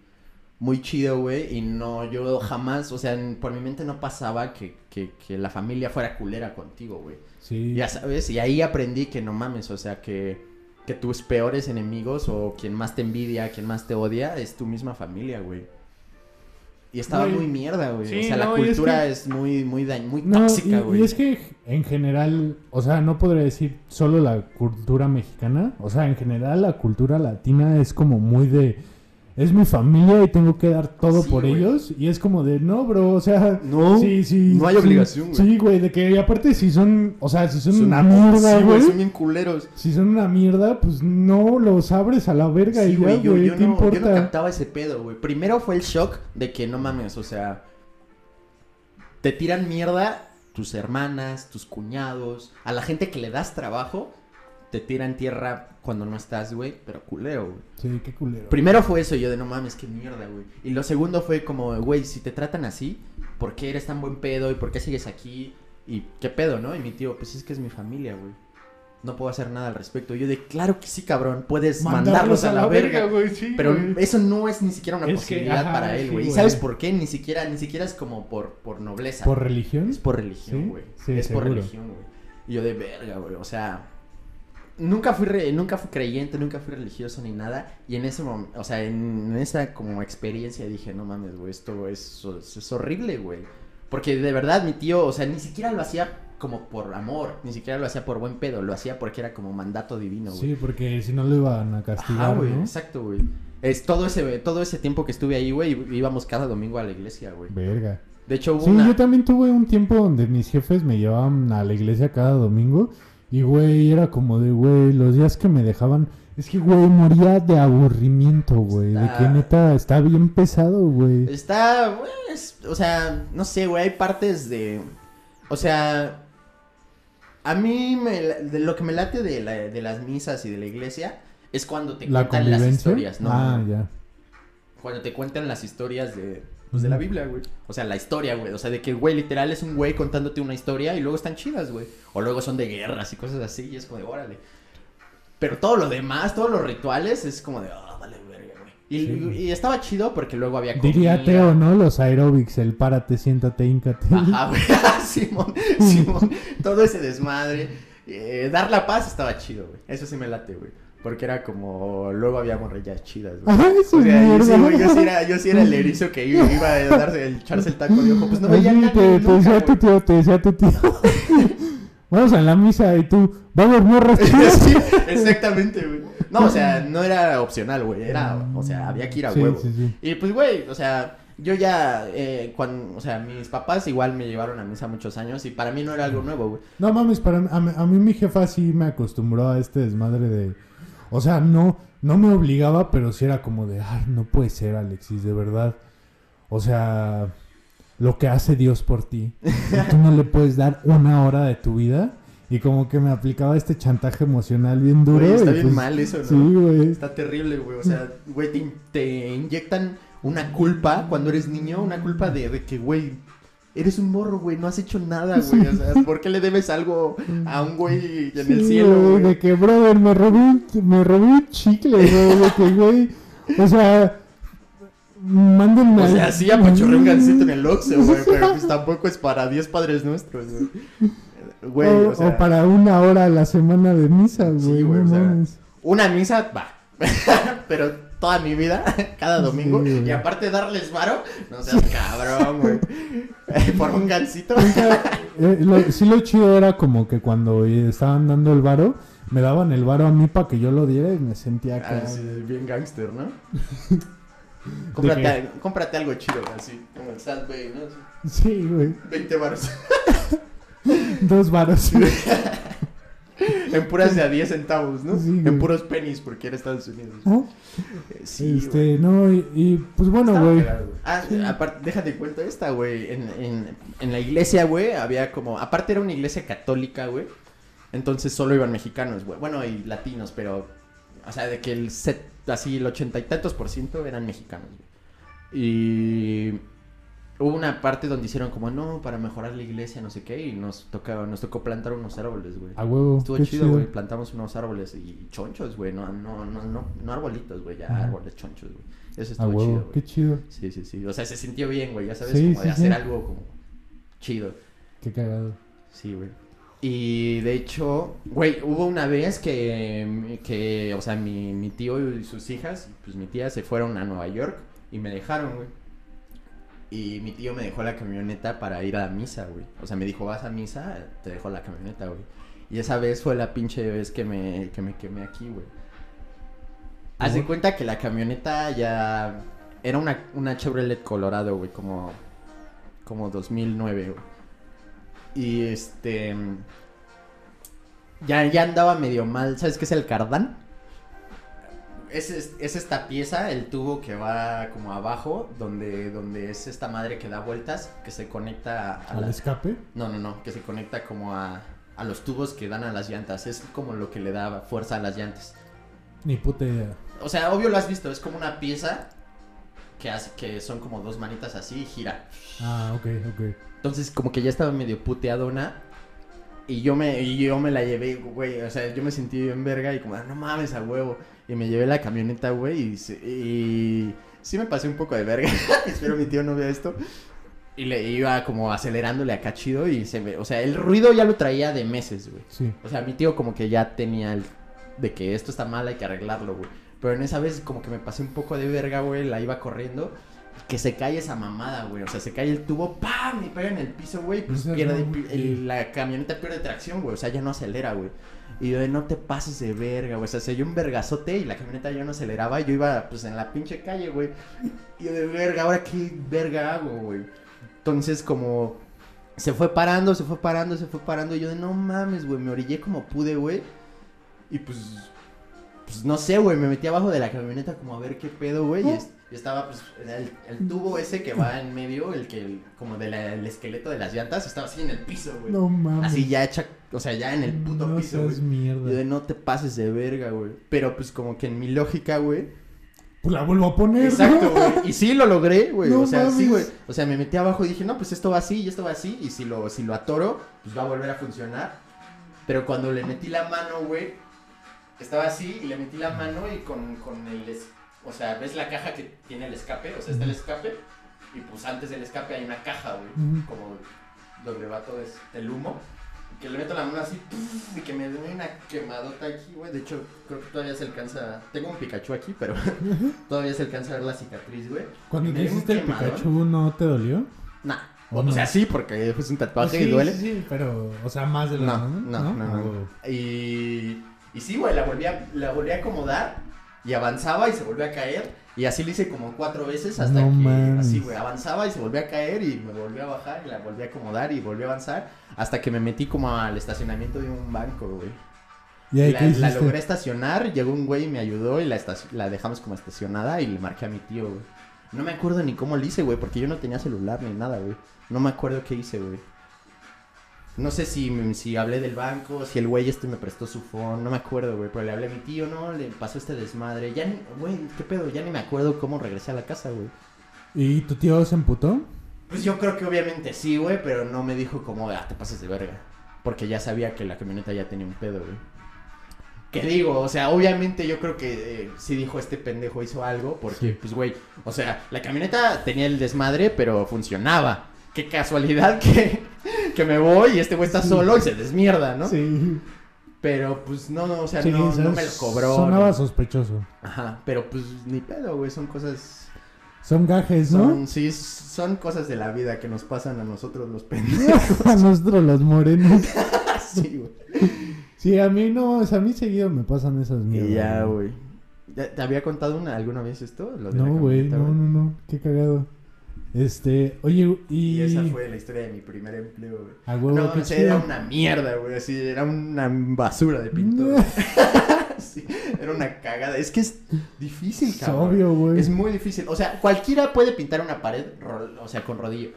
Muy chido, güey, y no, yo jamás, o sea, en- por mi mente no pasaba que, que, que la familia fuera culera contigo, güey. Sí. Ya sabes, y ahí aprendí que no mames, o sea, que, que tus peores enemigos o quien más te envidia, quien más te odia, es tu misma familia, güey. Y estaba Güey. muy mierda, güey. Sí, o sea, no, la es cultura que- es, muy, muy, dañ- muy No, tóxica, y, güey. y es que en general, o sea, no podría decir solo la cultura mexicana, o sea, en general la cultura latina es como muy de, es mi familia y tengo que dar todo Sí, por güey. ellos, y es como de, no, bro, o sea, No, sí, sí, no hay obligación, güey. Sí, güey, de que y aparte si son, o sea, si son, Son- una mierda, sí, güey, son bien culeros. si son una mierda, pues no los abres a la verga y güey, yo, yo ¿qué no, yo no importa? captaba ese pedo, güey. Primero fue el shock de que no mames, o sea, te tiran mierda tus hermanas, tus cuñados, a la gente que le das trabajo, te tiran tierra cuando no estás, güey, pero culero, güey. Sí, qué culero. Primero fue eso, yo de no mames, qué mierda, güey. Y lo segundo fue como, güey, si te tratan así, ¿por qué eres tan buen pedo? ¿Y por qué sigues aquí? ¿Y qué pedo, no? Y mi tío, pues es que es mi familia, güey. No puedo hacer nada al respecto. Yo de, claro que sí, cabrón, puedes mandarlos, a, la verga. güey, sí, Pero eso no es ni siquiera una Es que, posibilidad ajá, para él, sí, güey. ¿Y sabes por qué? Ni siquiera, ni siquiera es como por, por nobleza. ¿Por religión? Es por religión, güey. Sí, es por religión, güey. Y yo de verga, güey. O sea, nunca fui re- nunca fui creyente, nunca fui religioso ni nada. Y en ese momento, o sea, en, esa como experiencia dije, no mames, güey, esto es, es horrible, güey. Porque de verdad mi tío, o sea, ni siquiera lo hacía como por amor, ni siquiera lo hacía por buen pedo, lo hacía porque era como mandato divino, güey. Sí, porque si no lo iban a castigar, Ajá, güey, ¿no? exacto, güey. Es todo ese, todo ese tiempo que estuve ahí, güey, íbamos cada domingo a la iglesia, güey. Verga. De hecho, hubo Sí, una... yo también tuve un tiempo donde mis jefes me llevaban a la iglesia cada domingo y, güey, era como de, güey, los días que me dejaban... Es que, güey, moría de aburrimiento, güey. De que neta está bien pesado, güey. Está, güey, es- o sea, no sé, güey, hay partes de, o sea, a mí me, de lo que me late de, la- de las misas y de la iglesia es cuando te La cuentan las historias, ¿no? Ah, ya. Cuando te cuentan las historias de, pues, de la. Biblia, güey. O sea, la historia, güey. O sea, de que, güey, literal es un güey contándote una historia y luego están chidas, güey. O luego son de guerras y cosas así y es como de, órale. Pero todo lo demás, todos los rituales, es como de, ah, vale, verga, güey. Y, Sí. y estaba chido porque luego había Diría comida. Teo, ¿no? Los aerobics, el párate, siéntate, híncate. Ajá, güey. <laughs> Simón, Simón. Todo ese desmadre. Eh, dar la paz estaba chido, güey. Eso sí me late, güey. Porque era como. Luego había morrillas chidas, güey. Ajá, eso O sea, yo sí, güey, yo sí era, yo sí era el <laughs> erizo que iba, iba a darse, el, echarse el taco de ojo. Pues no veía nada te, te decía tu tío, te decía tu tío. <laughs> vamos a la misa y tú, vamos, morras <laughs> chidas. Sí, exactamente, güey. No, o sea, no era opcional, güey. Era, o sea, había que ir a Sí, huevo. sí, sí. Y pues, güey, o sea, yo ya, eh, cuando, o sea, mis papás igual me llevaron a misa muchos años y para mí no era algo nuevo, güey. No mames, para a, a mí mi jefa sí me acostumbró a este desmadre de... O sea, no, no me obligaba, pero sí era como de, ay, no puede ser, Alexis, de verdad. O sea, lo que hace Dios por ti. y tú no le puedes dar una hora de tu vida. Y como que me aplicaba este chantaje emocional bien duro. Güey, está bien pues, mal eso, ¿no? Sí, güey. Está terrible, güey. O sea, güey, te, te inyectan una culpa cuando eres niño, una culpa de, de que, güey, eres un morro, güey, no has hecho nada, <laughs> güey. O sea, ¿por qué le debes algo a un güey en el cielo, güey? De que, brother, me robé un, me robé un chicle, güey. De que, güey, o sea, mándenme O sea, sí apachurré un gancito en el Oxxo, güey, <laughs> pero pues tampoco es para 10 padres nuestros, güey. Güey, o, o sea, o para una hora a la semana de misa, güey. Sí, güey, no o sea, una misa, va. <laughs> pero toda mi vida, <laughs> cada domingo, Sí, y aparte darles varo, no seas cabrón, güey. <laughs> <laughs> Por un gancito. Eh, lo- sí, lo chido era como que cuando estaban dando el varo, me daban el varo a mí para que yo lo diera y me sentía. Ah, sí, bien gangster, ¿no? ¿De cómprate, cómprate algo chido, así, como el Sad Bay, ¿no? Sí, güey. 20 baros. Dos varos. <laughs> en puras de a 10 centavos, ¿no? Sí, güey. en puros pennies, porque era Estados Unidos. ¿Ah? Eh, Sí, güey. este, no, y, y, pues bueno, Estaba güey. Ah, aparte, déjate cuento esta, güey. En, en, en la iglesia, güey, había como. Aparte era una iglesia católica, güey. Entonces solo iban mexicanos, güey. Bueno, y latinos, pero. O sea, de que el set, así el ochenta y tantos por ciento eran mexicanos, güey. Y. Hubo una parte donde hicieron como, no, para mejorar la iglesia, no sé qué, y nos tocaba, nos tocó plantar unos árboles, güey. A huevo. Estuvo chido, güey. Plantamos unos árboles y chonchos, güey. No, no, no, no, no arbolitos, güey. Ya árboles chonchos, güey. Eso A estuvo huevo, chido, güey. qué chido. Sí, sí, sí. O sea, se sintió bien, güey. Ya sabes, Sí, como de hacer sí. algo como chido. Qué cagado. Sí, güey. Y de hecho, güey, hubo una vez que, que o sea, mi, mi tío y sus hijas, pues mi tía se fueron a Nueva York y me dejaron, güey. Y mi tío me dejó la camioneta para ir a la misa, güey. O sea, me dijo, vas a misa, te dejo la camioneta, güey. Y esa vez fue la pinche vez que me, que me quemé aquí, güey. Haz de cuenta que la camioneta ya... Era una, una Chevrolet Colorado, güey, como... Como 2009, güey. Y este... Ya, ya andaba medio mal. ¿Sabes qué es el cardán? Es, es, es esta pieza, el tubo que va como abajo, donde, donde es esta madre que da vueltas, que se conecta a, ¿Al las... escape? No, no, no, que se conecta como a, a los tubos que dan a las llantas. Es como lo que le da fuerza a las llantas. Ni puta idea. O sea, obvio lo has visto, es como una pieza que, hace, que son como dos manitas así y gira. Ah, ok, ok. Entonces, como que ya estaba medio puteadona. Y yo me, y yo me la llevé, güey. O sea, yo me sentí bien verga y como, "Ah, no mames, a huevo. Y me llevé la camioneta, güey. Y, y sí me pasé un poco de verga. <laughs> Espero mi tío no vea esto. Y le iba como acelerándole acá chido. Y se me, o sea, el ruido ya lo traía de meses, güey. Sí. O sea, mi tío como que ya tenía el de que esto está mal, hay que arreglarlo, güey. Pero en esa vez como que me pasé un poco de verga, güey, la iba corriendo. Que se cae esa mamada, güey. O sea, se cae el tubo, ¡pam! Y pega en el piso, güey. Pues pierde, no, el- la camioneta pierde tracción, güey. O sea, ya no acelera, güey. Y yo de no te pases de verga, güey. O sea, se dio un vergazote y la camioneta ya no aceleraba. Y yo iba, pues, en la pinche calle, güey. Y yo de verga, ¿ahora qué verga hago, güey? Entonces, como se fue parando, se fue parando, se fue parando. Y yo de no mames, güey. Me orillé como pude, güey. Y pues, pues no sé, güey. Me metí abajo de la camioneta como a ver qué pedo, güey. Y, es- estaba, pues, el, el tubo ese que va en medio, el que, como del esqueleto de las llantas, estaba así en el piso, güey. No mames. Así ya hecha, o sea, ya en el puto no piso, güey. mierda. Yo de no te pases de verga, güey. Pero pues como que en mi lógica, güey. Pues la vuelvo a poner. Exacto, güey. Y sí lo logré, güey. No o sea, sí, güey. O sea, me metí abajo y dije, no, pues esto va así y esto va así. Y si lo, si lo atoro, pues va a volver a funcionar. Pero cuando le metí la mano, güey, estaba así y le metí la mano y con, con el... o sea, ¿ves la caja que tiene el escape? O sea, está el escape. Y pues antes del escape hay una caja, güey. Como donde va todo es- el humo. Que le meto la mano así y que me dé una quemadota aquí, güey. De hecho, creo que todavía se alcanza... Tengo un Pikachu aquí, pero <laughs> todavía se alcanza a ver la cicatriz, güey. Cuando te hiciste el. Pikachu, ¿no te dolió? Nah. O, no? sea, sí, porque es un tatuaje Sí, y duele. sí, sí, pero, o sea, más de lo No, normal, no, no, no. huevo. Y, y sí, güey, la volví, a, la volví a acomodar y avanzaba y se volvió a caer. Y así lo hice como cuatro veces hasta No que mames. así, güey, avanzaba y se volvió a caer y me volvió a bajar y la volví a acomodar y volví a avanzar hasta que me metí como al estacionamiento de un banco, güey. ¿Y ahí La, qué la logré estacionar, llegó un güey y me ayudó y la, la dejamos como estacionada y le marqué a mi tío, güey. No me acuerdo ni cómo lo hice, güey, porque yo no tenía celular ni nada, güey. No me acuerdo qué hice, güey. No sé si, si hablé del banco, si el güey este me prestó su phone, no me acuerdo, güey, pero le hablé a mi tío, no, le pasó este desmadre. Ya ni, güey, qué pedo, ya ni me acuerdo cómo regresé a la casa, güey. ¿Y tu tío se emputó? Pues yo creo que obviamente sí, güey, pero no me dijo como, ah, te pases de verga. Porque ya sabía que la camioneta ya tenía un pedo, güey. ¿Qué digo? O sea, obviamente yo creo que eh, sí dijo este pendejo hizo algo, porque, Sí. pues, güey, o sea, la camioneta tenía el desmadre, pero funcionaba. Qué casualidad <laughs> que, que me voy y este güey está Sí. solo y se desmierda, ¿no? Sí. Pero, pues, no, no, o sea, Sí, no, me lo cobró. Sonaba no. sospechoso. Ajá, pero, pues, ni pedo, güey, son cosas... Son gajes, ¿no? Son, sí, son cosas de la vida que nos pasan a nosotros los pendejos. <laughs> a nosotros los morenos. <laughs> sí, güey. Sí, a mí no, o sea, a mí seguido me pasan esas mierdas. Y ya, güey. ¿Ya- ¿Te había contado una, alguna vez esto? Lo de la No, güey, no, no, no, qué cagado. Este, oye, y... Y esa fue la historia de mi primer empleo, güey. A huevo, no, o sea, era una mierda, güey. Así, era una basura de pintura. <laughs> Sí, era una cagada. Es que es difícil, Es cabrón. obvio, güey. Es muy difícil. O sea, cualquiera puede pintar una pared, o sea, con rodillo.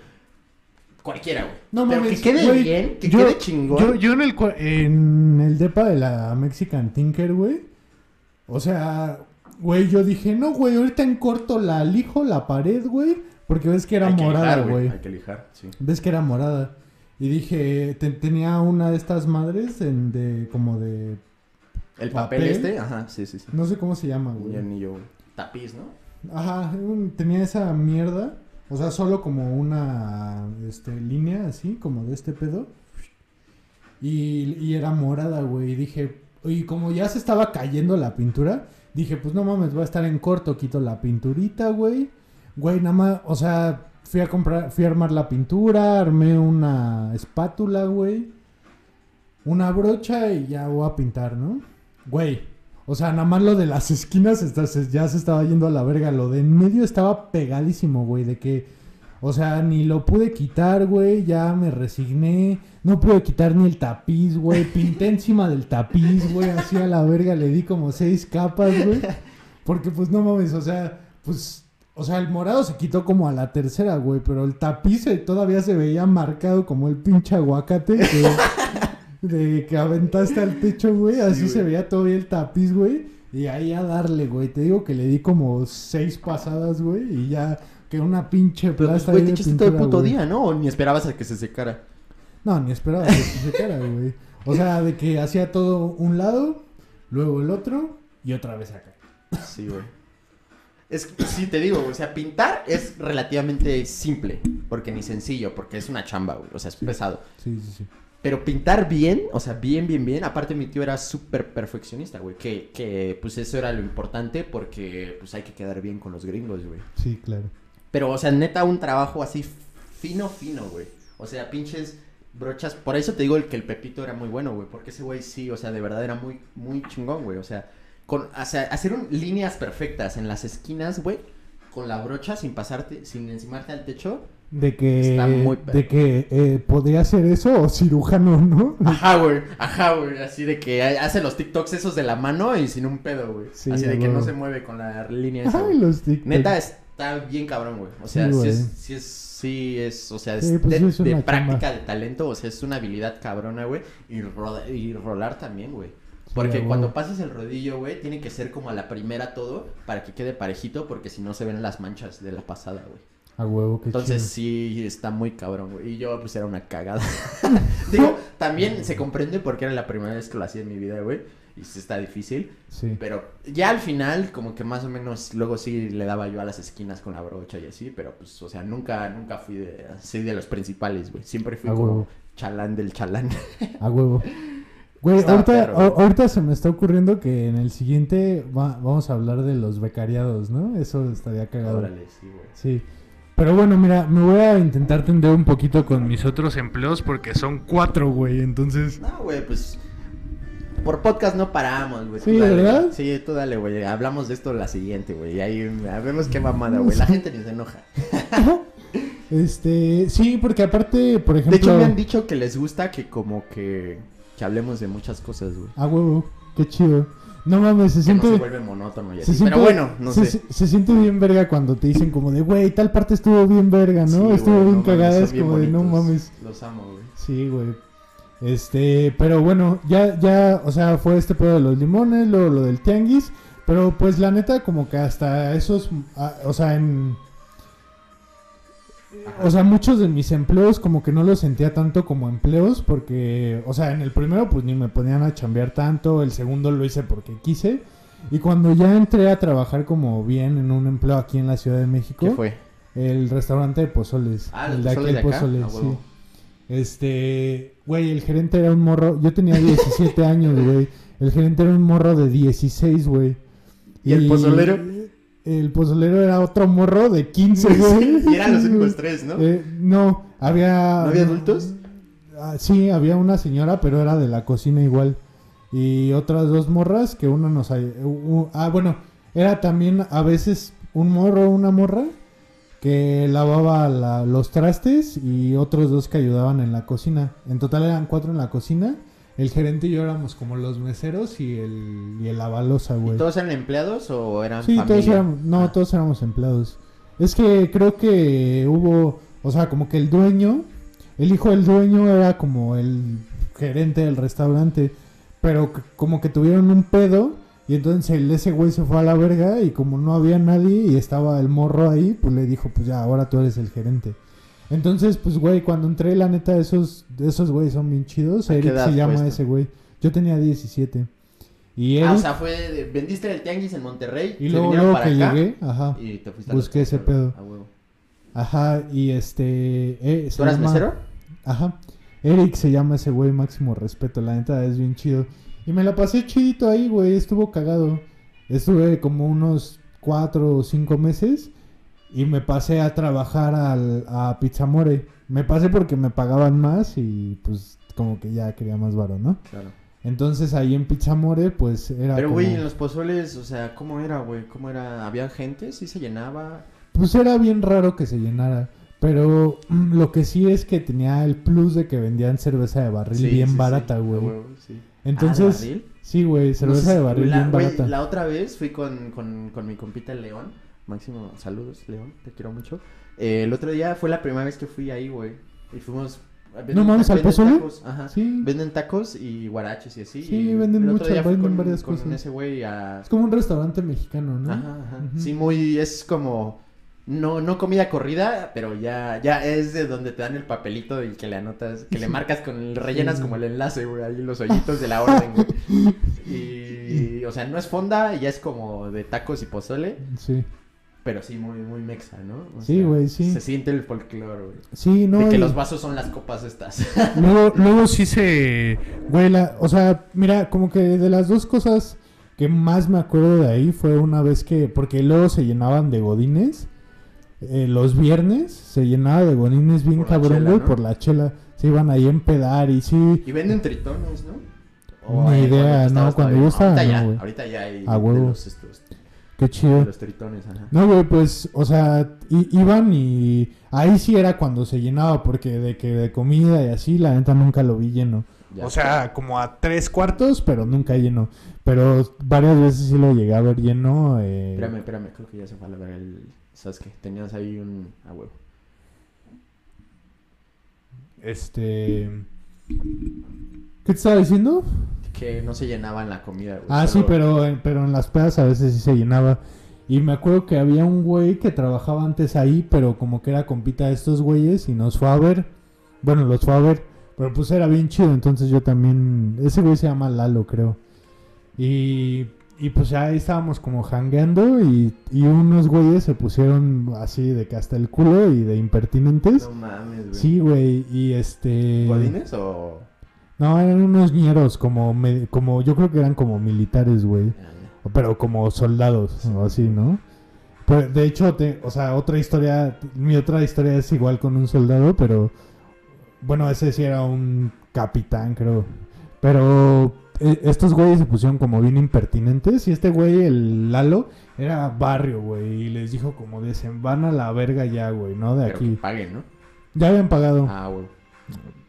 Cualquiera, güey. No Pero mames, que quede güey, bien, que yo- quede chingón. Yo, yo en el en el depa de la Mexican Tinker, güey. O sea, güey, yo dije, no, güey, ahorita en corto la lijo la pared, güey. Porque ves que era Hay morada, güey. Hay que lijar, sí. Ves que era morada. Y dije, te- tenía una de estas madres en, de como de... El papel, Papel. este, ajá, sí, sí, sí. No sé cómo se llama, Un güey. anillo, güey. Tapiz, ¿no? Ajá, un- tenía esa mierda. O sea, solo como una este, línea así, como de este pedo. Y, y era morada, güey. Y dije, y como ya se estaba cayendo la pintura, dije, pues no mames, va a estar en corto, quito la pinturita, güey. Güey, nada más, o sea, fui a comprar, fui a armar la pintura, armé una espátula, güey. Una brocha y ya voy a pintar, ¿no? Güey, o sea, nada más lo de las esquinas ya se estaba yendo a la verga. Lo de en medio estaba pegadísimo, güey. De que, o sea, ni lo pude quitar, güey. Ya me resigné. No pude quitar ni el tapiz, güey. Pinté <laughs> encima del tapiz, güey. Así a la verga le di como seis capas, güey. Porque, pues, no mames, o sea, pues... O sea, el morado se quitó como a la tercera, güey. Pero el tapiz todavía se veía marcado como el pinche aguacate que... <laughs> De que aventaste al techo, güey. Así se veía todavía el tapiz, güey. Y ahí a darle, güey. Te digo que le di como seis pasadas, güey. Y ya que una pinche Pero plasta güey, ahí te echaste todo el puto güey. día, ¿no? O ni esperabas a que se secara. No, ni esperaba que se secara, güey. O sea, de que hacía todo un lado, luego el otro y otra vez acá. Sí, güey. Es sí, te digo, o sea, pintar es relativamente simple. Porque ni sencillo, porque es una chamba, güey. O sea, es pesado. Sí, sí, sí. Pero pintar bien, o sea, bien, bien, bien. Aparte, mi tío era súper perfeccionista, güey. Que, que, pues, eso era lo importante porque, pues, hay que quedar bien con los gringos, güey. Sí, claro. Pero, o sea, neta, un trabajo así fino, fino, güey. O sea, pinches brochas. Por eso te digo el que el Pepito era muy bueno, güey. Porque ese güey sí, o sea, de verdad era muy, muy chingón, güey. O sea, con, o sea, hacer un- líneas perfectas en las esquinas, güey. Con la brocha sin pasarte, sin encimarte al techo. De que, Está muy de que eh, podría ser eso o cirujano, ¿no? Ajá, güey. Ajá, güey. Así de que hace los TikToks esos de la mano y sin un pedo, güey. Sí, así de que no se mueve con la línea esa, Ay, los TikTok. Neta, está bien cabrón, güey. O sea, Sí, es, sí es, sí es, o sea, es Sí, pues de, es de práctica chamba. de talento, o sea, es una habilidad cabrona, güey. Y, roda- y rolar también, güey. Porque cuando pasas el rodillo, güey, tiene que ser como a la primera todo para que quede parejito, porque si no se ven las manchas de la pasada, güey. A huevo, qué Entonces sí está muy cabrón, güey. Y yo pues era una cagada. <laughs> <laughs> Digo, también se comprende porque era la primera vez que lo hacía en mi vida, güey. Y sí está difícil. Sí. Pero ya al final, como que más o menos, luego sí le daba yo a las esquinas con la brocha y así. Pero pues, o sea, nunca, nunca fui de, así de los principales, güey. Siempre fui A como huevo. chalán del chalán. A huevo. <laughs> Güey, ahorita, ahorita se me está ocurriendo que en el siguiente va- vamos a hablar de los becariados, ¿no? Eso estaría cagado. Órale, sí, güey. Sí. Pero bueno, mira, me voy a intentar tender un poquito con mis otros empleos porque son cuatro, güey. Entonces, No, güey, pues. Por podcast no paramos, güey. Sí, dale, ¿verdad? Sí, tú dale, güey. Hablamos de esto la siguiente, güey. Y ahí vemos qué mamada, güey. La gente ni se enoja. <laughs> este, sí, porque aparte, por De ejemplo, hecho, me han dicho que les gusta que como que, que hablemos de muchas cosas, güey. a huevo, qué chido. No mames, se Que no siente se vuelve monótono y se así. siente- Pero bueno, no se, sé. se- se siente bien verga cuando te dicen como de, güey, tal parte estuvo bien verga, ¿no? Sí, estuvo güey, bien no cagada, es bien como de, no mames. Los amo, güey. Sí, güey. Este, pero bueno, ya, ya, o sea, fue este pedo de los limones, luego lo del tianguis, pero pues la neta como que hasta esos, ah, o sea, en... O sea, muchos de mis empleos como que no los sentía tanto como empleos porque, o sea, en el primero pues ni me ponían a chambear tanto, el segundo lo hice porque quise. Y cuando ya entré a trabajar como bien en un empleo aquí en la Ciudad de México, ¿Qué fue? el restaurante de Pozoles. Ah, el ¿los de Pozoles Ah, sí. Este, güey, el gerente era un morro. Yo tenía <laughs> 17 años, güey. El gerente era un morro de 16, güey. ¿Y el pozolero? El pozolero era otro morro de 15, güey. <laughs> y eran los únicos tres, ¿no? Eh, no, había. ¿No había adultos? Ah, sí, había una señora, pero era de la cocina igual. Y otras dos morras que uno nos... Ah, bueno, era también a veces un morro o una morra que lavaba la- los trastes y otros dos que ayudaban en la cocina. En total eran cuatro en la cocina. El gerente y yo éramos como los meseros y el, y el lavalosa, güey. ¿Y todos eran empleados o eran Sí, familia? todos éramos, no, Ah. todos éramos empleados. Es que creo que hubo, o sea, como que el dueño, el hijo del dueño era como el gerente del restaurante, pero como que tuvieron un pedo y entonces el, ese güey se fue a la verga y como no había nadie y estaba el morro ahí, pues le dijo, pues ya, ahora tú eres el gerente. Entonces, pues güey, cuando entré, la neta, esos, esos güeyes son bien chidos. ¿A qué Eric se llama ese güey. Yo tenía 17. Y Eric, Ah, o sea, fue... de- vendiste el tianguis en Monterrey, y luego, luego para que acá llegué, ajá. y te fuiste busqué a ese pedo. A huevo. Ajá, y este. eh, ¿Tú eras llama- mesero? Ajá. Eric se llama ese güey, máximo respeto. La neta es bien chido. Y me la pasé chidito ahí, güey. Estuvo cagado. Estuve como unos cuatro o cinco meses. Y me pasé a trabajar al, a Pizzamore. Me pasé porque me pagaban más y pues como que ya quería más varo, ¿no? Claro. Entonces ahí en Pizzamore pues era Pero, como... güey, en los pozoles, o sea, ¿cómo era, güey? ¿Cómo era? ¿Había gente? ¿Sí se llenaba? Pues era bien raro que se llenara. Pero mm, lo que sí es que tenía el plus de que vendían cerveza de barril Sí, bien sí, barata, güey. sí. Entonces, Ah, ¿de barril? sí, güey, No cerveza sé de barril la, bien. La otra vez fui con, con, con mi compita el León. Máximo, saludos, León, te quiero mucho. Eh, el otro día fue la primera vez que fui ahí, güey. Y fuimos. No mames, ¿al pozole? tacos, Ajá. Sí, Venden tacos y guaraches y así. Sí, y venden el otro muchas- día fui venden con, varias con cosas. ese güey a. es como un restaurante mexicano, ¿no? Ajá, ajá. Sí, muy. Es como. No, no comida corrida, pero ya, ya es de donde te dan el papelito y que le anotas, que le <laughs> marcas con el, rellenas Sí. como el enlace, güey, ahí los hoyitos de la orden, güey. <laughs> Y, o sea, no es fonda, ya es como de tacos y pozole, Sí, pero sí muy, muy mexa, ¿no? O Sí, güey, sí. Se siente el folclore, güey. sí, no. de que y- los vasos son las copas estas. <laughs> Luego, luego sí se... Güey, la- o sea, mira, como que de las dos cosas que más me acuerdo de ahí fue una vez que... Porque luego se llenaban de godines. eh, los viernes se llenaba de godines bien Por cabrón, güey, ¿no? por la chela. Se iban ahí a empedar y sí... y venden tritones, ¿no? Ni eh, idea, no, cuando yo estaba, ahorita no, ya, ahorita ya hay A de huevo. los, estos, Qué de chido. los tritones, ajá. No, güey, pues, o sea, iban y ahí sí era cuando se llenaba, porque de que de comida y así, la neta nunca lo vi lleno. Ya. O sea, como a tres cuartos, pero nunca lleno. Pero varias veces sí lo llegué a ver lleno. eh, Espérame, espérame, creo que ya se fue a la verga el Sasuke. Tenías ahí un a huevo. Este. ¿Qué te estaba diciendo? Que no se llenaba en la comida, güey. Ah, sí, pero, pero en las pedas a veces sí se llenaba. Y me acuerdo que había un güey que trabajaba antes ahí, pero como que era compita de estos güeyes y nos fue a ver. Bueno, los fue a ver. Pero pues era bien chido, entonces yo también... Ese güey se llama Lalo, creo. Y, y pues ya ahí estábamos como jangueando y, y unos güeyes se pusieron así de que hasta el culo y de impertinentes. No mames, güey. Sí, güey, y este... ¿Godines o...? No, eran unos ñeros, como, me- como yo creo que eran como militares, güey. Pero como soldados o así, ¿no? Pues, de hecho, te- o sea, otra historia, mi otra historia es igual con un soldado, pero bueno, ese sí era un capitán, creo. Pero eh, estos güeyes se pusieron como bien impertinentes y este güey, el Lalo, era barrio, güey, y les dijo como dicen, van a la verga ya, güey, ¿no? De Pero que aquí. paguen, ¿no? Ya habían pagado. Ah, güey.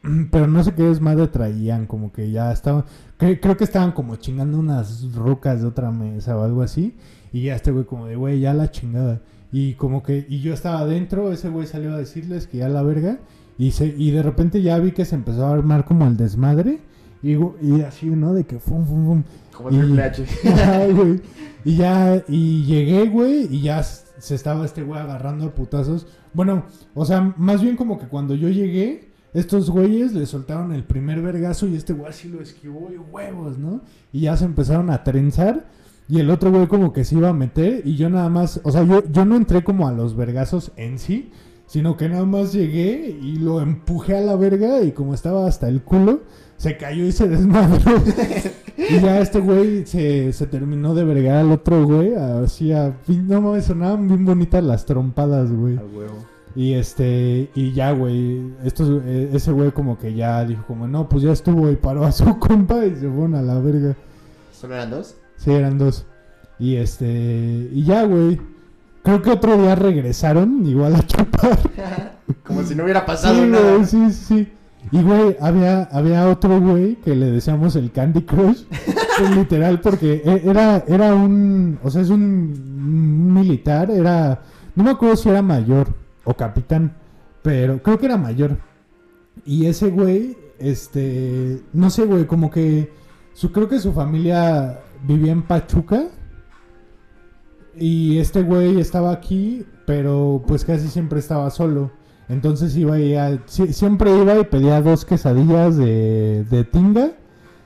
<clears throat> Pero no sé qué desmadre traían, como que ya estaban. cre- creo que estaban como chingando unas rucas de otra mesa o algo así. Y ya este güey, como de güey, ya la chingada. Y como que. Y yo estaba adentro, ese güey salió a decirles que ya la verga. Y, se, y de repente ya vi que se empezó a armar como el desmadre. Y, y así, ¿no? De que fum, fum, fum. Como Y- <laughs> güey. Y ya, y llegué, güey, y ya se estaba este güey agarrando a putazos. Bueno, o sea, más bien como que cuando yo llegué, estos güeyes le soltaron el primer vergazo y este güey así lo esquivó y huevos, ¿no? Y ya se empezaron a trenzar. Y el otro güey como que se iba a meter y yo nada más, o sea, yo, yo no entré como a los vergazos en sí, sino que nada más llegué y lo empujé a la verga y como estaba hasta el culo, se cayó y se desmadró. <laughs> y ya este güey se, se terminó de vergar al otro güey, así a... No mames, sonaban bien bonitas las trompadas, güey. A huevo. Y este, y ya, güey, eh, ese güey como que ya dijo como, no, pues ya estuvo y paró a su <laughs> compa y se fueron a la verga. ¿Solo eran dos? Sí, eran dos. Y este, y ya, güey. Creo que otro día regresaron, igual a chupar. <laughs> Como si no hubiera pasado sí, nada. güey, sí, sí, sí. Y, güey, había, había otro güey que le decíamos el Candy Crush. <laughs> pues, literal, porque e- era, era un, o sea, es un militar, era, no me acuerdo si era mayor o capitán, pero creo que era mayor. Y ese güey, este, no sé, güey, como que, su, creo que su familia vivía en Pachuca. Y este güey estaba aquí, pero pues casi siempre estaba solo. Entonces iba y a- si- siempre iba y pedía dos quesadillas de, de tinga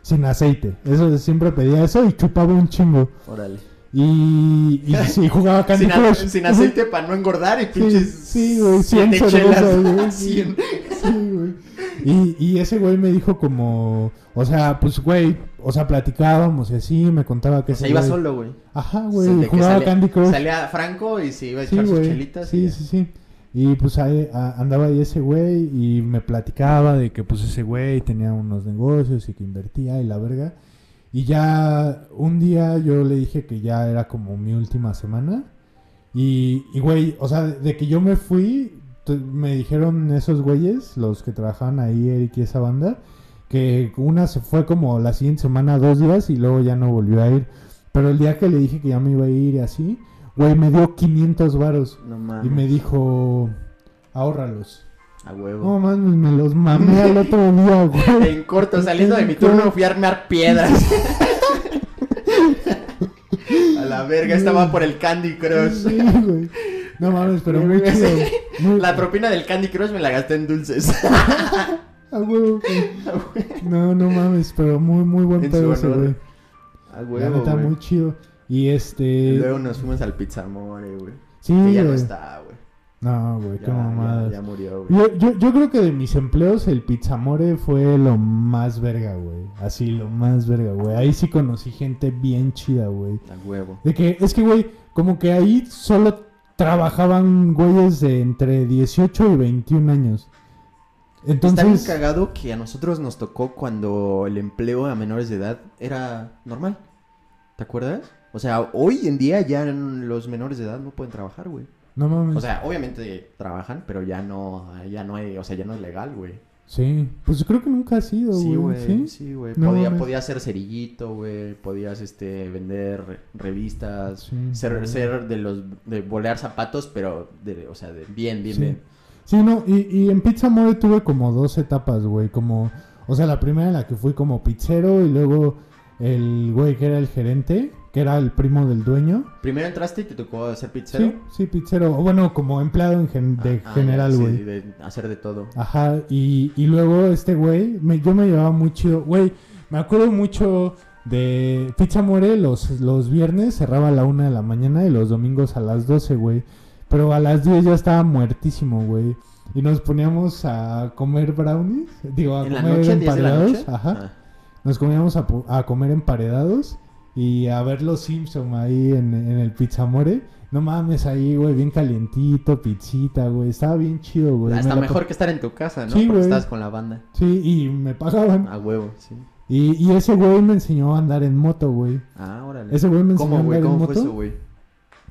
sin aceite. Eso siempre pedía eso y chupaba un chingo. Órale. Y, y, <laughs> jugaba Candy Sin, a- Crush. sin aceite para no engordar y pinches. sí, güey, cien siete cervezas, chelas. güey, <laughs> sí. Cien. Sí, güey. Y, y ese güey me dijo como, o sea, pues güey, o sea, platicábamos y así, me contaba que O sea, iba güey- solo, güey. Ajá, O sea, güey, y que jugaba salía- Candy Crush. Salía Franco y se iba a Sí, echar sus güey. chelitas. y Sí, ya. sí, sí. Y pues ahí a- andaba ahí ese güey y me platicaba de que pues ese güey tenía unos negocios y que invertía y la verga. Y ya un día yo le dije que ya era como mi última semana. Y, y güey, o sea, de que yo me fui, me dijeron esos güeyes, los que trabajaban ahí, Eric y esa banda, que una se fue como la siguiente semana, dos días, y luego ya no volvió a ir. Pero el día que le dije que ya me iba a ir y así, güey, me dio 500 varos. No. Y me dijo, ahórralos. A huevo. No mames, me los mamé al otro día, <laughs> güey. En corto, saliendo de mi turno, fui a armar piedras. <laughs> a la verga, estaba por el Candy Crush. Sí, güey. No mames, pero muy chido. Muy- La propina del Candy Crush me la gasté en dulces. <laughs> A huevo, güey. No, no mames, pero muy, muy buen En pedo ese, güey. A huevo, güey. muy chido. Y este... Luego nos fuimos al Pizzamore, güey. Sí, Que ya no está, güey. No, güey, qué mamadas. ya, ya murió, güey. Yo, yo, yo creo que de mis empleos el Pizzamore fue lo más verga, güey. Así, lo más verga, güey. Ahí sí conocí gente bien chida, güey. A huevo. De que, es que, güey, como que ahí solo trabajaban güeyes de entre 18 y 21 años. Está bien Entonces, cagado que a nosotros nos tocó cuando el empleo a menores de edad era normal. ¿Te acuerdas? O sea, hoy en día ya los menores de edad no pueden trabajar, güey. No mames. O sea, obviamente trabajan, pero ya no, ya no hay, o sea, ya no es legal, güey. sí, pues creo que nunca ha sido, Sí, güey. güey, ¿Sí? sí, güey. No Podía, mames. podías ser cerillito, güey. Podías, este, vender re- revistas. Sí, ser, güey. ser de los, de bolear zapatos, pero, de, o sea, de bien, bien, Sí. bien. Sí, no, y, y en Pizza More tuve como dos etapas, güey. Como, o sea, la primera en la que fui como pizzero y luego el güey que era el gerente, que era el primo del dueño. Primero entraste y te tocó ser pizzero. Sí, sí, pizzero. O bueno, como empleado en gen- de Ah, general, ya, sí, güey. de hacer de todo. Ajá, y, y luego este güey, me- yo me llevaba muy chido. Güey, me acuerdo mucho de Pizza More, los, los viernes cerraba a la una de la mañana y los domingos a las 12, güey. Pero a las 10 ya estaba muertísimo, güey. Y nos poníamos a comer brownies, digo, a ¿En la comer noche? ¿10 de la emparedados. noche? Ajá. Ah. Nos comíamos a comer emparedados y a ver los Simpson ahí en, en el Pizzamore. No mames, ahí, güey, bien calientito, pizzita, güey. Estaba bien chido, güey. Hasta Me mejor que estar en tu casa, ¿no? Sí, Porque estás con la banda. Sí, y me pagaban. A huevo, sí. Y, y ese güey me enseñó a andar en moto, güey. Ah, órale. Ese güey me enseñó ¿Cómo, a güey? andar en ¿Cómo fue moto. eso, güey?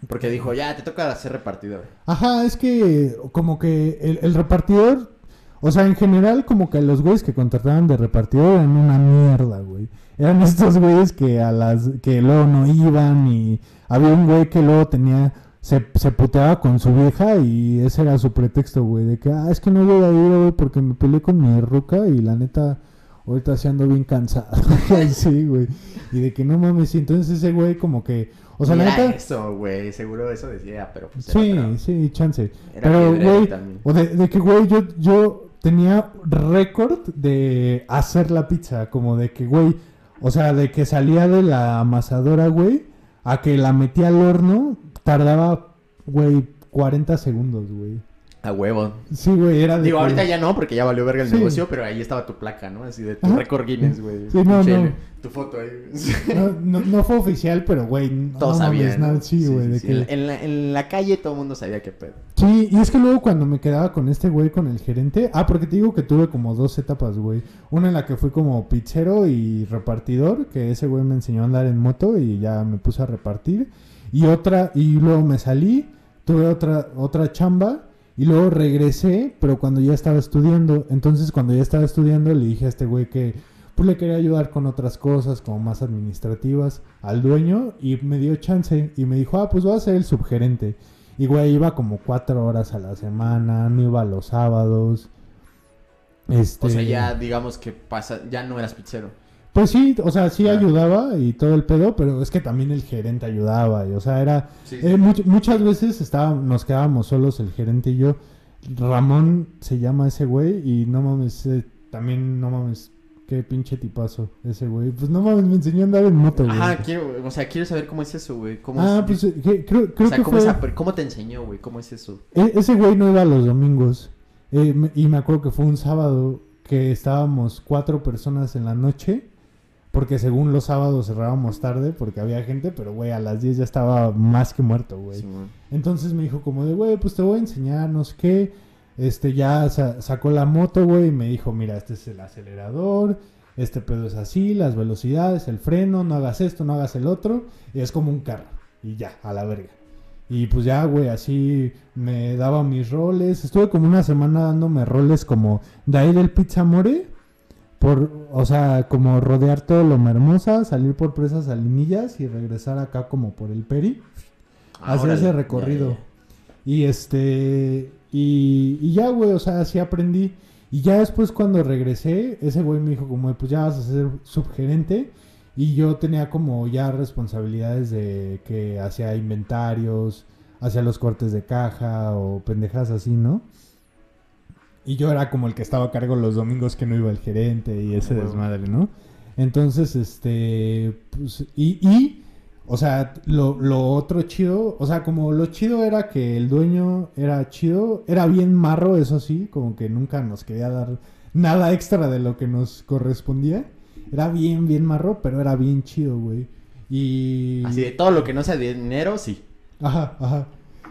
Porque dijo, ya, te toca ser repartidor. Ajá, es que como que el, el repartidor, o sea, en general como que los güeyes que contrataban de repartidor eran una mierda, güey. Eran estos güeyes que a las que luego no iban y había un güey que luego tenía se, se puteaba con su vieja y ese era su pretexto, güey, de que ah, es que no voy a ir hoy porque me peleé con mi ruca y la neta ahorita se ando bien cansado. <laughs> sí, güey. Y de que no mames, y entonces ese güey como que, o sea, la Era neta eso, güey. Seguro eso decía, pero pues era Sí, otra- sí, chance. Era Pero, güey, o de, de que, güey, yo, yo tenía récord de hacer la pizza. Como de que, güey, o sea, de que salía de la amasadora, güey, a que la metía al horno, tardaba, güey, 40 segundos, güey. A huevo. Sí, güey, era de Digo, que- ahorita ya no, porque ya valió verga el Sí. negocio, pero ahí estaba tu placa, ¿no? Así de tu Ajá. récord Guinness, güey. Sí, no, no. Tu foto ahí. No, no, no fue oficial, pero, güey, Todos no sabían. sí, güey, de sí. que... En, la, en la calle todo el mundo sabía qué pedo. Sí, y es que luego cuando me quedaba con este güey, con el gerente, ah, porque te digo que tuve como dos etapas, güey. Una en la que fui como pizzero y repartidor, que ese güey me enseñó a andar en moto y ya me puse a repartir. Y otra, y luego me salí, tuve otra, otra chamba y luego regresé, pero cuando ya estaba estudiando. Entonces cuando ya estaba estudiando le dije a este güey que pues le quería ayudar con otras cosas como más administrativas al dueño y me dio chance y me dijo, ah, pues voy a ser el subgerente. Y güey, iba como cuatro horas a la semana, no iba los sábados. Este... O sea, ya digamos que pasa, ya no eras pizzero. Pues sí, o sea, sí Ah. ayudaba y todo el pedo, pero es que también el gerente ayudaba. Y, o sea, era... Sí. eh, much- muchas veces estaba, nos quedábamos solos el gerente y yo. Ramón se llama ese güey y no mames, eh, también no mames, qué pinche tipazo ese güey. Pues no mames, me enseñó a andar en moto, güey. Ajá, quiero, o sea, quiero saber cómo es eso, güey. ¿Cómo Ah, es- pues eh, que- creo, creo o sea, que ¿cómo, fue... es- ¿cómo te enseñó, güey? ¿Cómo es eso? E- ese güey no iba los domingos. Eh, me- y me acuerdo que fue un sábado que estábamos cuatro personas en la noche. Porque según los sábados cerrábamos tarde porque había gente, pero güey, a las 10 ya estaba más que muerto, güey. Entonces me dijo como de, güey, pues te voy a enseñar, no sé qué. Este, ya sa- sacó la moto, güey, y me dijo, mira, este es el acelerador, este pedo es así, las velocidades, el freno, no hagas esto, no hagas el otro. Y es como un carro. Y ya, a la verga. Y pues ya, güey, así me daba mis roles. Estuve como una semana dándome roles como de ahí del Pizza More. Por, o sea, como rodear todo lo hermosa, salir por presas salinillas y regresar acá como por el Peri. Ah, Hacer ese recorrido. Ya, ya, Y este. Y, y ya, güey, o sea, así aprendí. Y ya después cuando regresé, ese güey me dijo como, pues ya vas a ser subgerente. Y yo tenía como ya responsabilidades de que hacía inventarios, hacía los cortes de caja o pendejas así, ¿no? Y yo era como el que estaba a cargo los domingos que no iba el gerente y ese desmadre, ¿no? Entonces, este, pues, y, y, o sea, lo, lo otro chido, o sea, como lo chido era que el dueño era chido, era bien marro, eso sí, como que nunca nos quería dar nada extra de lo que nos correspondía. Era bien, bien marro, pero era bien chido, güey. Y... Así de todo lo que no sea dinero, sí. Ajá, ajá.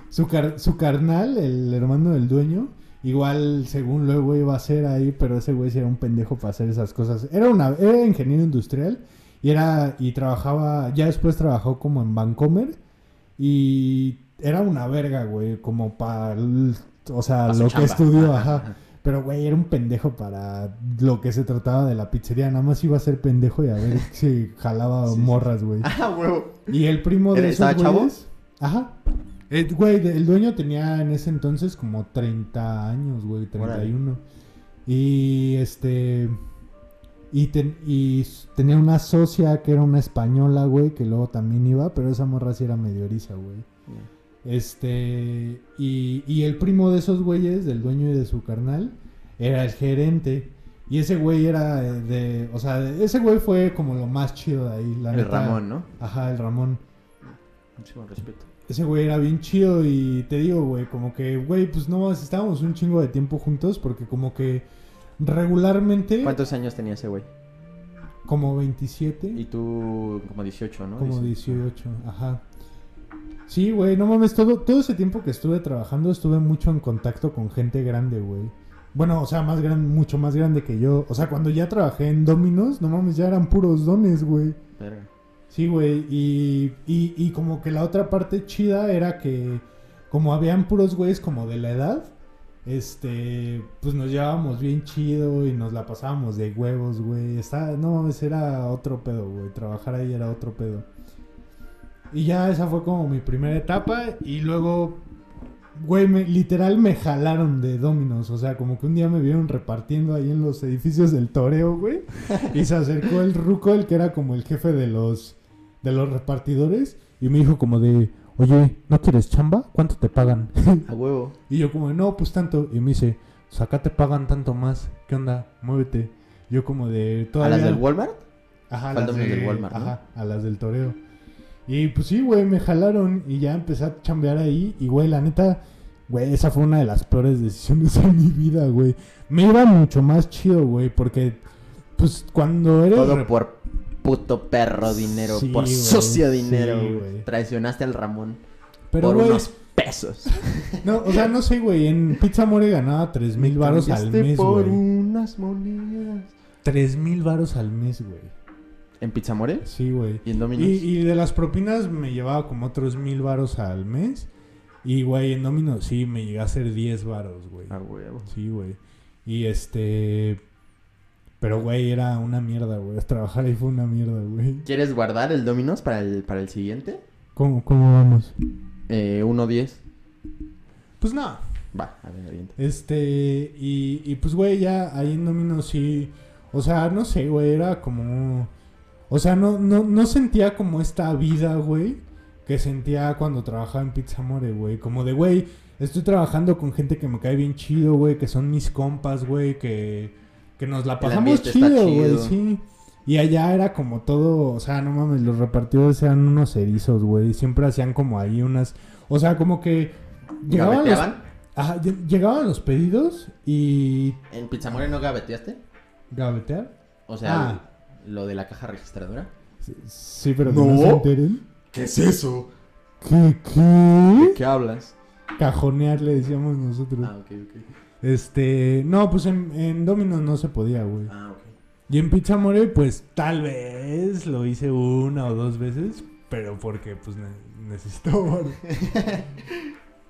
Su, car- su carnal, el hermano del dueño, igual según luego iba a ser ahí, pero ese güey sí era un pendejo para hacer esas cosas. Era una, era ingeniero industrial y era, y trabajaba, ya después trabajó como en Vancomer y era una verga, güey, como para, o sea, Pa' lo que chamba. estudió, Ajá. Pero, güey, era un pendejo para lo que se trataba de la pizzería. Nada más iba a ser pendejo y a ver si jalaba Sí, morras, güey. <laughs> Ah, huevo. Y el primo de ¿Era- esos estaba chavo? güeyes... Ajá. El, güey, el dueño tenía en ese entonces como 30 años, güey, 31. Y este... Y, ten- y tenía una socia que era una española, güey, que luego también iba, pero esa morra sí era medio eriza, güey. Este, y, y el primo de esos güeyes, del dueño y de su carnal, era el gerente. Y ese güey era de, de- o sea, ese güey fue como lo más chido de ahí, la El neta. Ramón, ¿no? Ajá, el Ramón. Muchísimo respeto. Ese güey era bien chido y te digo, güey, como que, güey, pues no, estábamos un chingo de tiempo juntos porque como que regularmente, ¿Cuántos años tenía ese güey? como 27. Y tú como 18, ¿no? Como Dice. 18, ajá. Sí, güey, no mames, todo, todo ese tiempo que estuve trabajando estuve mucho en contacto con gente grande, güey. Bueno, o sea, más grande, mucho más grande que yo. O sea, cuando ya trabajé en Dominos, no mames, ya eran puros dones, güey. Verga. Sí, güey, y, y, y como que la otra parte chida era que como habían puros güeyes como de la edad, este, pues nos llevábamos bien chido y nos la pasábamos de huevos, güey. No mames, era otro pedo, güey. Trabajar ahí era otro pedo. Y ya esa fue como mi primera etapa y luego, güey, literal me jalaron de Dominos. O sea, como que un día me vieron repartiendo ahí en los edificios del Toreo, güey. Y se acercó el ruco, el que era como el jefe de los, de los repartidores. Y me dijo como de, oye, ¿no quieres chamba? ¿Cuánto te pagan? <laughs> A huevo. Y yo como, no, pues tanto. Y me dice, pues acá te pagan tanto más. ¿Qué onda? Muévete. Yo como de ¿A todavía... las del Walmart? Ajá, a las de- del Walmart, ¿no? Ajá, a las del toreo. Y pues sí, güey, me jalaron y ya empecé a chambear ahí. Y güey, la neta, güey, esa fue una de las peores decisiones <laughs> de mi vida, güey. Me iba mucho más chido, güey, porque pues cuando eres... Todo por puto perro dinero, Sí, por güey, sucio sí, dinero. güey. güey. Traicionaste al Ramón Pero, por güey, unos pesos. <laughs> no, o sea, no sé, güey, en Pizza More ganaba tres mil varos al mes, por güey. unas monedas. Tres mil varos al mes, güey. ¿En Pizzamore? Sí, güey. ¿Y en Domino's? Y, y de las propinas me llevaba como otros mil varos al mes. Y, güey, en Domino sí me llegué a hacer 10 varos, güey. A huevo. Sí, güey. Y este... Pero, güey, era una mierda, güey. <laughs> Trabajar ahí fue una mierda, güey. ¿Quieres guardar el Domino's para el, para el siguiente? ¿Cómo, ¿Cómo vamos? Eh, 1.10. Pues no. Va, a ver, avienta. Este... Y, y pues, güey, ya ahí en Domino sí... O sea, no sé, güey, era como... O sea, no, no, no sentía como esta vida, güey, que sentía cuando trabajaba en Pizza More, güey. Como de, güey, estoy trabajando con gente que me cae bien chido, güey, que son mis compas, güey, que, que nos la pasamos chido, güey, sí. Y allá era como todo, o sea, no mames, los repartidores eran unos erizos, güey. Siempre hacían como ahí unas... O sea, como que... Llegaban los, ¿Gaveteaban? ajá, lle- llegaban los pedidos y... ¿En Pizzamore no gaveteaste? ¿Gavetear? O sea, Ah. lo de la caja registradora. Sí, Sí, pero No. no se enteren. ¿Qué es eso? ¿Qué? ¿Qué? qué hablas? Cajonear le decíamos nosotros. Ah, ok, ok. Este, no, pues en, en Domino's no se podía, güey. Ah, ok. Y en Pizza More, pues tal vez lo hice una o dos veces, pero porque pues ne- necesitaba varo. <laughs>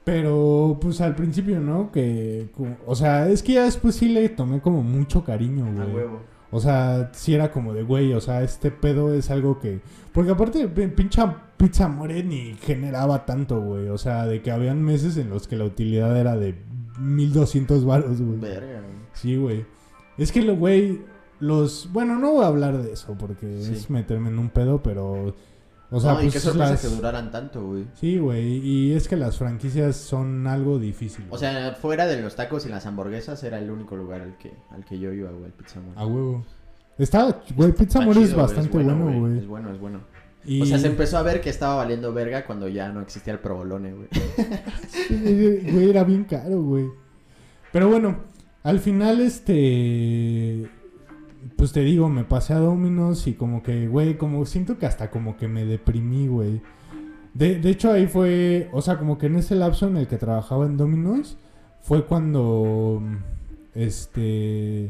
Pero pues al principio, ¿no? Que, o sea, es que ya después sí le tomé como mucho cariño, A güey. huevo. O sea, sí era como de, güey, o sea, este pedo es algo que... Porque aparte, pi- pincha Pizza More ni generaba tanto, güey. O sea, de que habían meses en los que la utilidad era de 1200 baros, güey. Verga. güey. Sí, güey. Es que, lo, güey, los... Bueno, no voy a hablar de eso porque Sí. es meterme en un pedo, pero... O sea, no, y pues qué sorpresa las- que duraran tanto, güey. Sí, güey, y es que las franquicias son algo difícil. O sea, fuera de los tacos y las hamburguesas era el único lugar al que, al que yo iba, güey, el Pizzamore. A huevo. Está, güey, Pizza More es bastante bueno, güey. Es bueno, es bueno. Y- O sea, se empezó a ver que estaba valiendo verga cuando ya no existía el provolone, güey. Güey, era bien caro, güey. Pero bueno, al final, este. Pues te digo, me pasé a Dominos y como que, güey, como siento que hasta como que me deprimí, güey. De, de hecho, ahí fue. O sea, como que en ese lapso en el que trabajaba en Dominos, fue cuando. Este.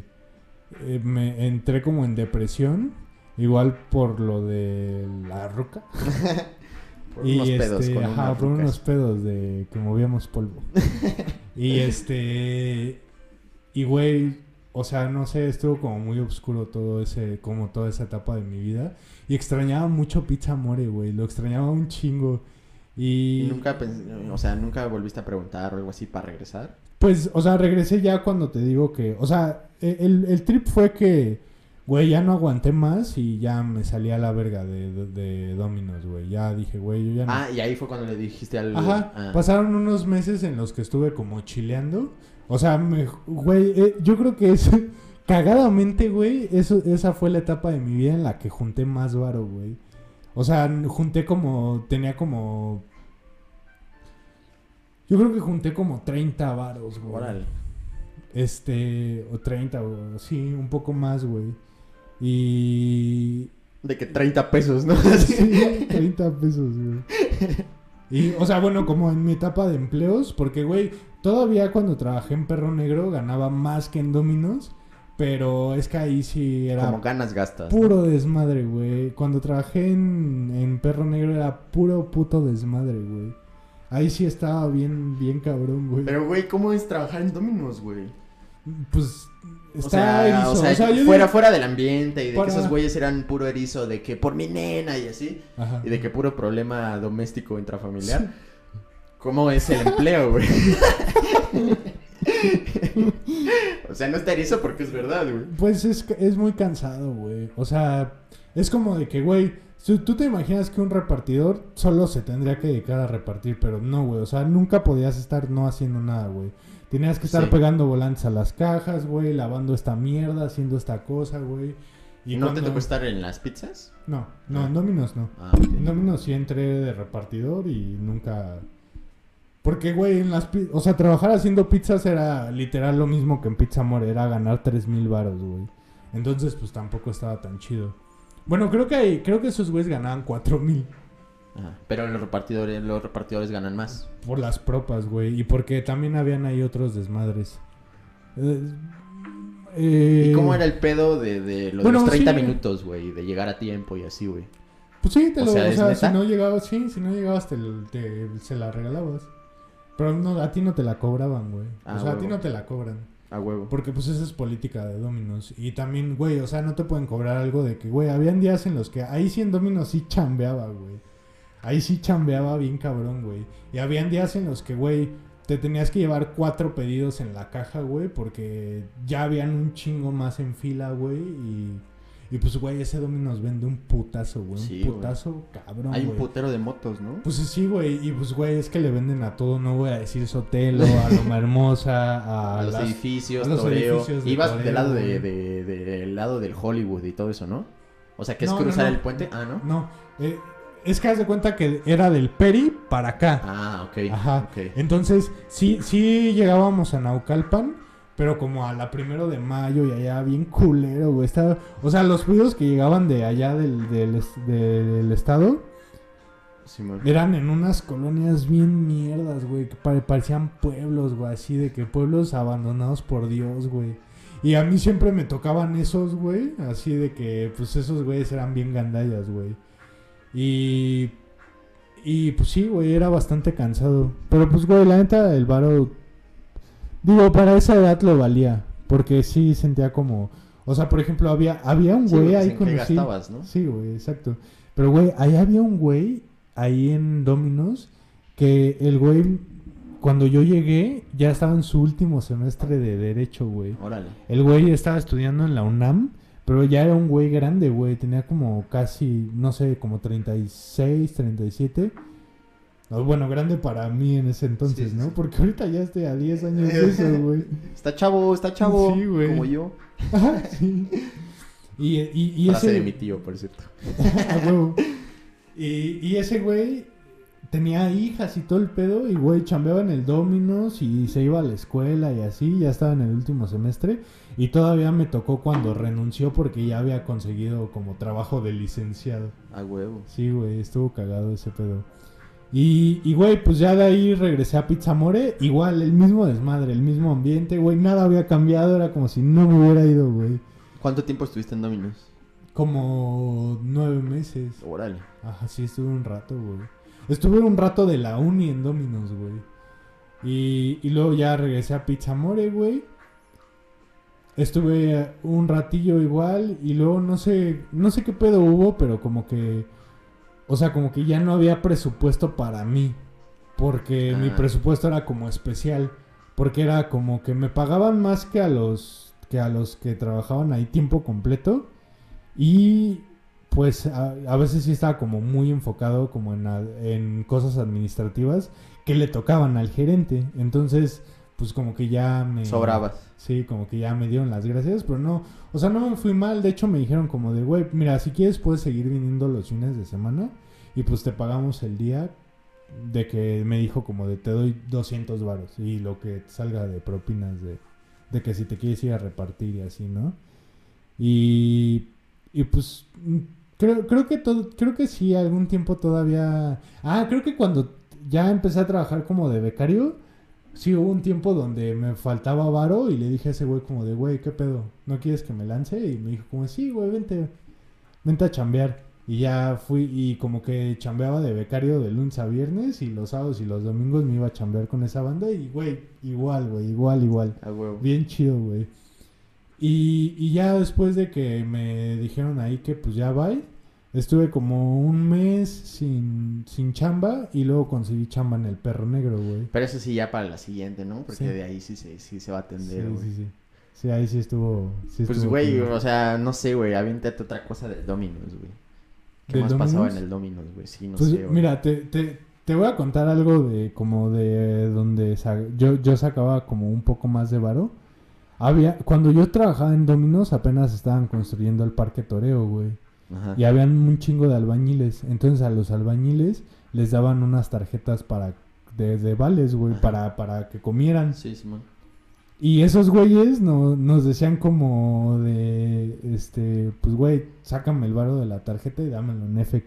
eh, me entré como en depresión. Igual por lo de la ruca. <laughs> Por y unos pedos este, con ajá, por rucas. unos pedos de que movíamos polvo. <laughs> y este y güey, o sea, no sé, estuvo como muy oscuro todo ese como toda esa etapa de mi vida y extrañaba mucho Pizza More, güey, lo extrañaba un chingo. Y, Y nunca, o sea, nunca volviste a preguntar o algo así para regresar. pues, o sea, regresé ya cuando te digo que, o sea, e- el, el trip fue que Güey, ya no aguanté más y ya me salí a la verga de, de, de Domino's, güey. Ya dije, güey, yo ya no. Ah, y ahí fue cuando le dijiste al... Ajá, ah, pasaron unos meses en los que estuve como chileando. O sea, me, güey, eh, yo creo que es <laughs> cagadamente, güey, eso, esa fue la etapa de mi vida en la que junté más varo, güey. O sea, junté como, tenía como... Yo creo que junté como 30 varos, güey. Órale. Este, o 30, o sí, un poco más, güey. Y... De que 30 pesos, ¿no? <laughs> Sí, <laughs> 30 pesos, güey. Y, o sea, bueno, como en mi etapa de empleos, porque, güey, todavía cuando trabajé en Perro Negro ganaba más que en Dominos, pero es que ahí sí era Como ganas gastas. ¿no? puro desmadre, güey. Cuando trabajé en, en Perro Negro era puro puto desmadre, güey. Ahí sí estaba bien, bien cabrón, güey. Pero, güey, ¿cómo es trabajar en Dominos, güey? Pues O sea, erizo. o sea, O sea, yo fuera, digo- fuera del ambiente y de Para- que esos güeyes eran puro erizo de que por mi nena y así. Ajá. Y de que puro problema doméstico intrafamiliar. ¿Cómo es el empleo, güey? <laughs> o sea, no está erizo porque es verdad, güey. Pues es, es muy cansado, güey. O sea, es como de que, güey, si tú te imaginas que un repartidor solo se tendría que dedicar a repartir, pero no, güey. O sea, nunca podías estar no haciendo nada, güey. Tenías que estar Sí. pegando volantes a las cajas, güey, lavando esta mierda, haciendo esta cosa, güey. ¿Y no te tocó estar en las pizzas? No, no, Ah. en Dominos no. Ah, ok. En Dominos sí entré de repartidor y nunca... Porque, güey, en las O sea, trabajar haciendo pizzas era literal lo mismo que en Pizza More. Era ganar 3 mil baros, güey. Entonces, pues tampoco estaba tan chido. Bueno, creo que hay, creo que esos güeyes ganaban 4 mil Ajá. Pero los repartidores, los repartidores ganan más. por las propas, güey. Y porque también habían ahí otros desmadres. Eh, eh, ¿Y cómo era el pedo de, de lo bueno, de los 30 sí. minutos, güey? De llegar a tiempo y así, güey. Pues sí, te O lo, sea, o ¿es sea, si no llegabas, sí, si no llegabas te, te- se la regalabas. Pero no, a ti no te la cobraban, güey. Ah, o sea, a ti no te la cobran. A huevo. Porque pues esa es política de Dominos. Y también, güey, o sea, no te pueden cobrar algo de que, güey, habían días en los que ahí sí en Dominos sí chambeaba, güey. Ahí sí chambeaba bien cabrón, güey. Y habían días en los que, güey, te tenías que llevar cuatro pedidos en la caja, güey, porque ya habían un chingo más en fila, güey. Y, y pues, güey, ese Dominos vende un putazo, güey. Sí, un güey. putazo cabrón, Hay un güey. putero de motos, ¿no? Pues sí, güey. Y pues, güey, es que le venden a todo. No voy a decir Sotelo, a Loma Hermosa, a, <laughs> a los edificios, a los toreo. edificios de Ibas toreo, del lado de, güey. de- del lado del Hollywood y todo eso, ¿no? O sea, que es No, no, cruzar no. el puente. Ah, ¿no? No, eh, es que haz de cuenta que era del Peri para acá. Ah, ok. Ajá. ok. Entonces, sí, sí llegábamos a Naucalpan, pero como a la primero de mayo y allá bien culero, güey. Estaba, o sea, los ruidos que llegaban de allá del, del, es- del estado eran en unas colonias bien mierdas, güey, que pare- parecían pueblos, güey, así de que pueblos abandonados por Dios, güey. Y a mí siempre me tocaban esos, güey, así de que, pues esos güeyes eran bien gandallas, güey. Y, y pues sí, güey, era bastante cansado. Pero pues, güey, la neta, el varo, digo, para esa edad lo valía, porque sí sentía como, o sea, por ejemplo, había, había un güey porque ahí ¿en qué conocí. gastabas, no? Sí, güey, exacto. Pero, güey, ahí había un güey, ahí en Dominos, que el güey, cuando yo llegué, ya estaba en su último semestre de Derecho, güey. Órale. El güey estaba estudiando en la UNAM, pero ya era un güey grande, güey. Tenía como casi, no sé, como 36, 37. No, bueno, grande para mí en ese entonces, Sí, ¿no? sí. Porque ahorita ya estoy a 10 años de <laughs> eso, güey. Está chavo, está chavo. Sí, güey. Como yo. <laughs> Sí. Y, y, y Frase ese... de mi tío, por cierto. <laughs> A huevo. Y, y ese güey tenía hijas y todo el pedo. Y güey, chambeaba en el Dominos y se iba a la escuela y así. Ya estaba en el último semestre. Y todavía me tocó cuando renunció porque ya había conseguido como trabajo de licenciado. A huevo. Sí, güey, estuvo cagado ese pedo. Y, y, güey, pues ya de ahí regresé a Pizza More. Igual, el mismo desmadre, el mismo ambiente, güey. Nada había cambiado. Era como si no me hubiera ido, güey. ¿Cuánto tiempo estuviste en Dominos? Como nueve meses. Órale. Ajá, sí, estuve un rato, güey. Estuve un rato de la uni en Dominos, güey. Y, y luego ya regresé a Pizza More, güey. Estuve un ratillo igual y luego no sé, no sé qué pedo hubo, pero como que, o sea, como que ya no había presupuesto para mí, porque mi Ah. presupuesto era como especial, porque era como que me pagaban más que a los que a los que trabajaban ahí tiempo completo y pues a, a veces sí estaba como muy enfocado como en cosas administrativas que le tocaban al gerente. Entonces, pues como que ya me... Sobrabas. Sí, como que ya me dieron las gracias, pero no, o sea, no me fui mal. De hecho, me dijeron como de, güey, mira, si quieres puedes seguir viniendo los fines de semana y pues te pagamos el día de que me dijo como de te doy 200 varos y lo que salga de propinas de, de que si te quieres ir a repartir y así, ¿no? Y, y pues creo, creo que todo, creo que sí, algún tiempo todavía... Ah, creo que cuando ya empecé a trabajar como de becario. Sí, hubo un tiempo donde me faltaba varo y le dije a ese güey como de, güey, ¿qué pedo? ¿No quieres que me lance? Y me dijo como, sí, güey, vente, vente a chambear. Y ya fui y como que chambeaba de becario de lunes a viernes y los sábados y los domingos me iba a chambear con esa banda y, güey, igual, güey, igual, igual. Bien chido, güey. Y, y ya después de que me dijeron ahí que pues ya bye, estuve como un mes sin, sin chamba y luego conseguí chamba en el perro negro, güey. Pero eso sí ya para la siguiente, ¿no? Porque Sí. de ahí sí se, sí se va a Sí, atender, güey. sí, sí. Sí, ahí sí estuvo. sí Pues, güey, o sea, no sé, güey, aviéntate otra cosa del Dominos, güey. ¿Qué ¿Del más pasaba en el Dominos, güey? Sí, no Pues sé, güey. mira, te, te, te voy a contar algo de como de donde yo, yo sacaba como un poco más de varo. Había, cuando yo trabajaba en Dominos apenas estaban construyendo el parque Toreo, güey. Ajá. Y habían un chingo de albañiles. Entonces a los albañiles les daban unas tarjetas para de, de vales, güey, Ajá. para, para que comieran. Sí, Simón. Y esos güeyes no, nos decían como de, este, pues güey, sácame el varo de la tarjeta y dámelo en EFEC.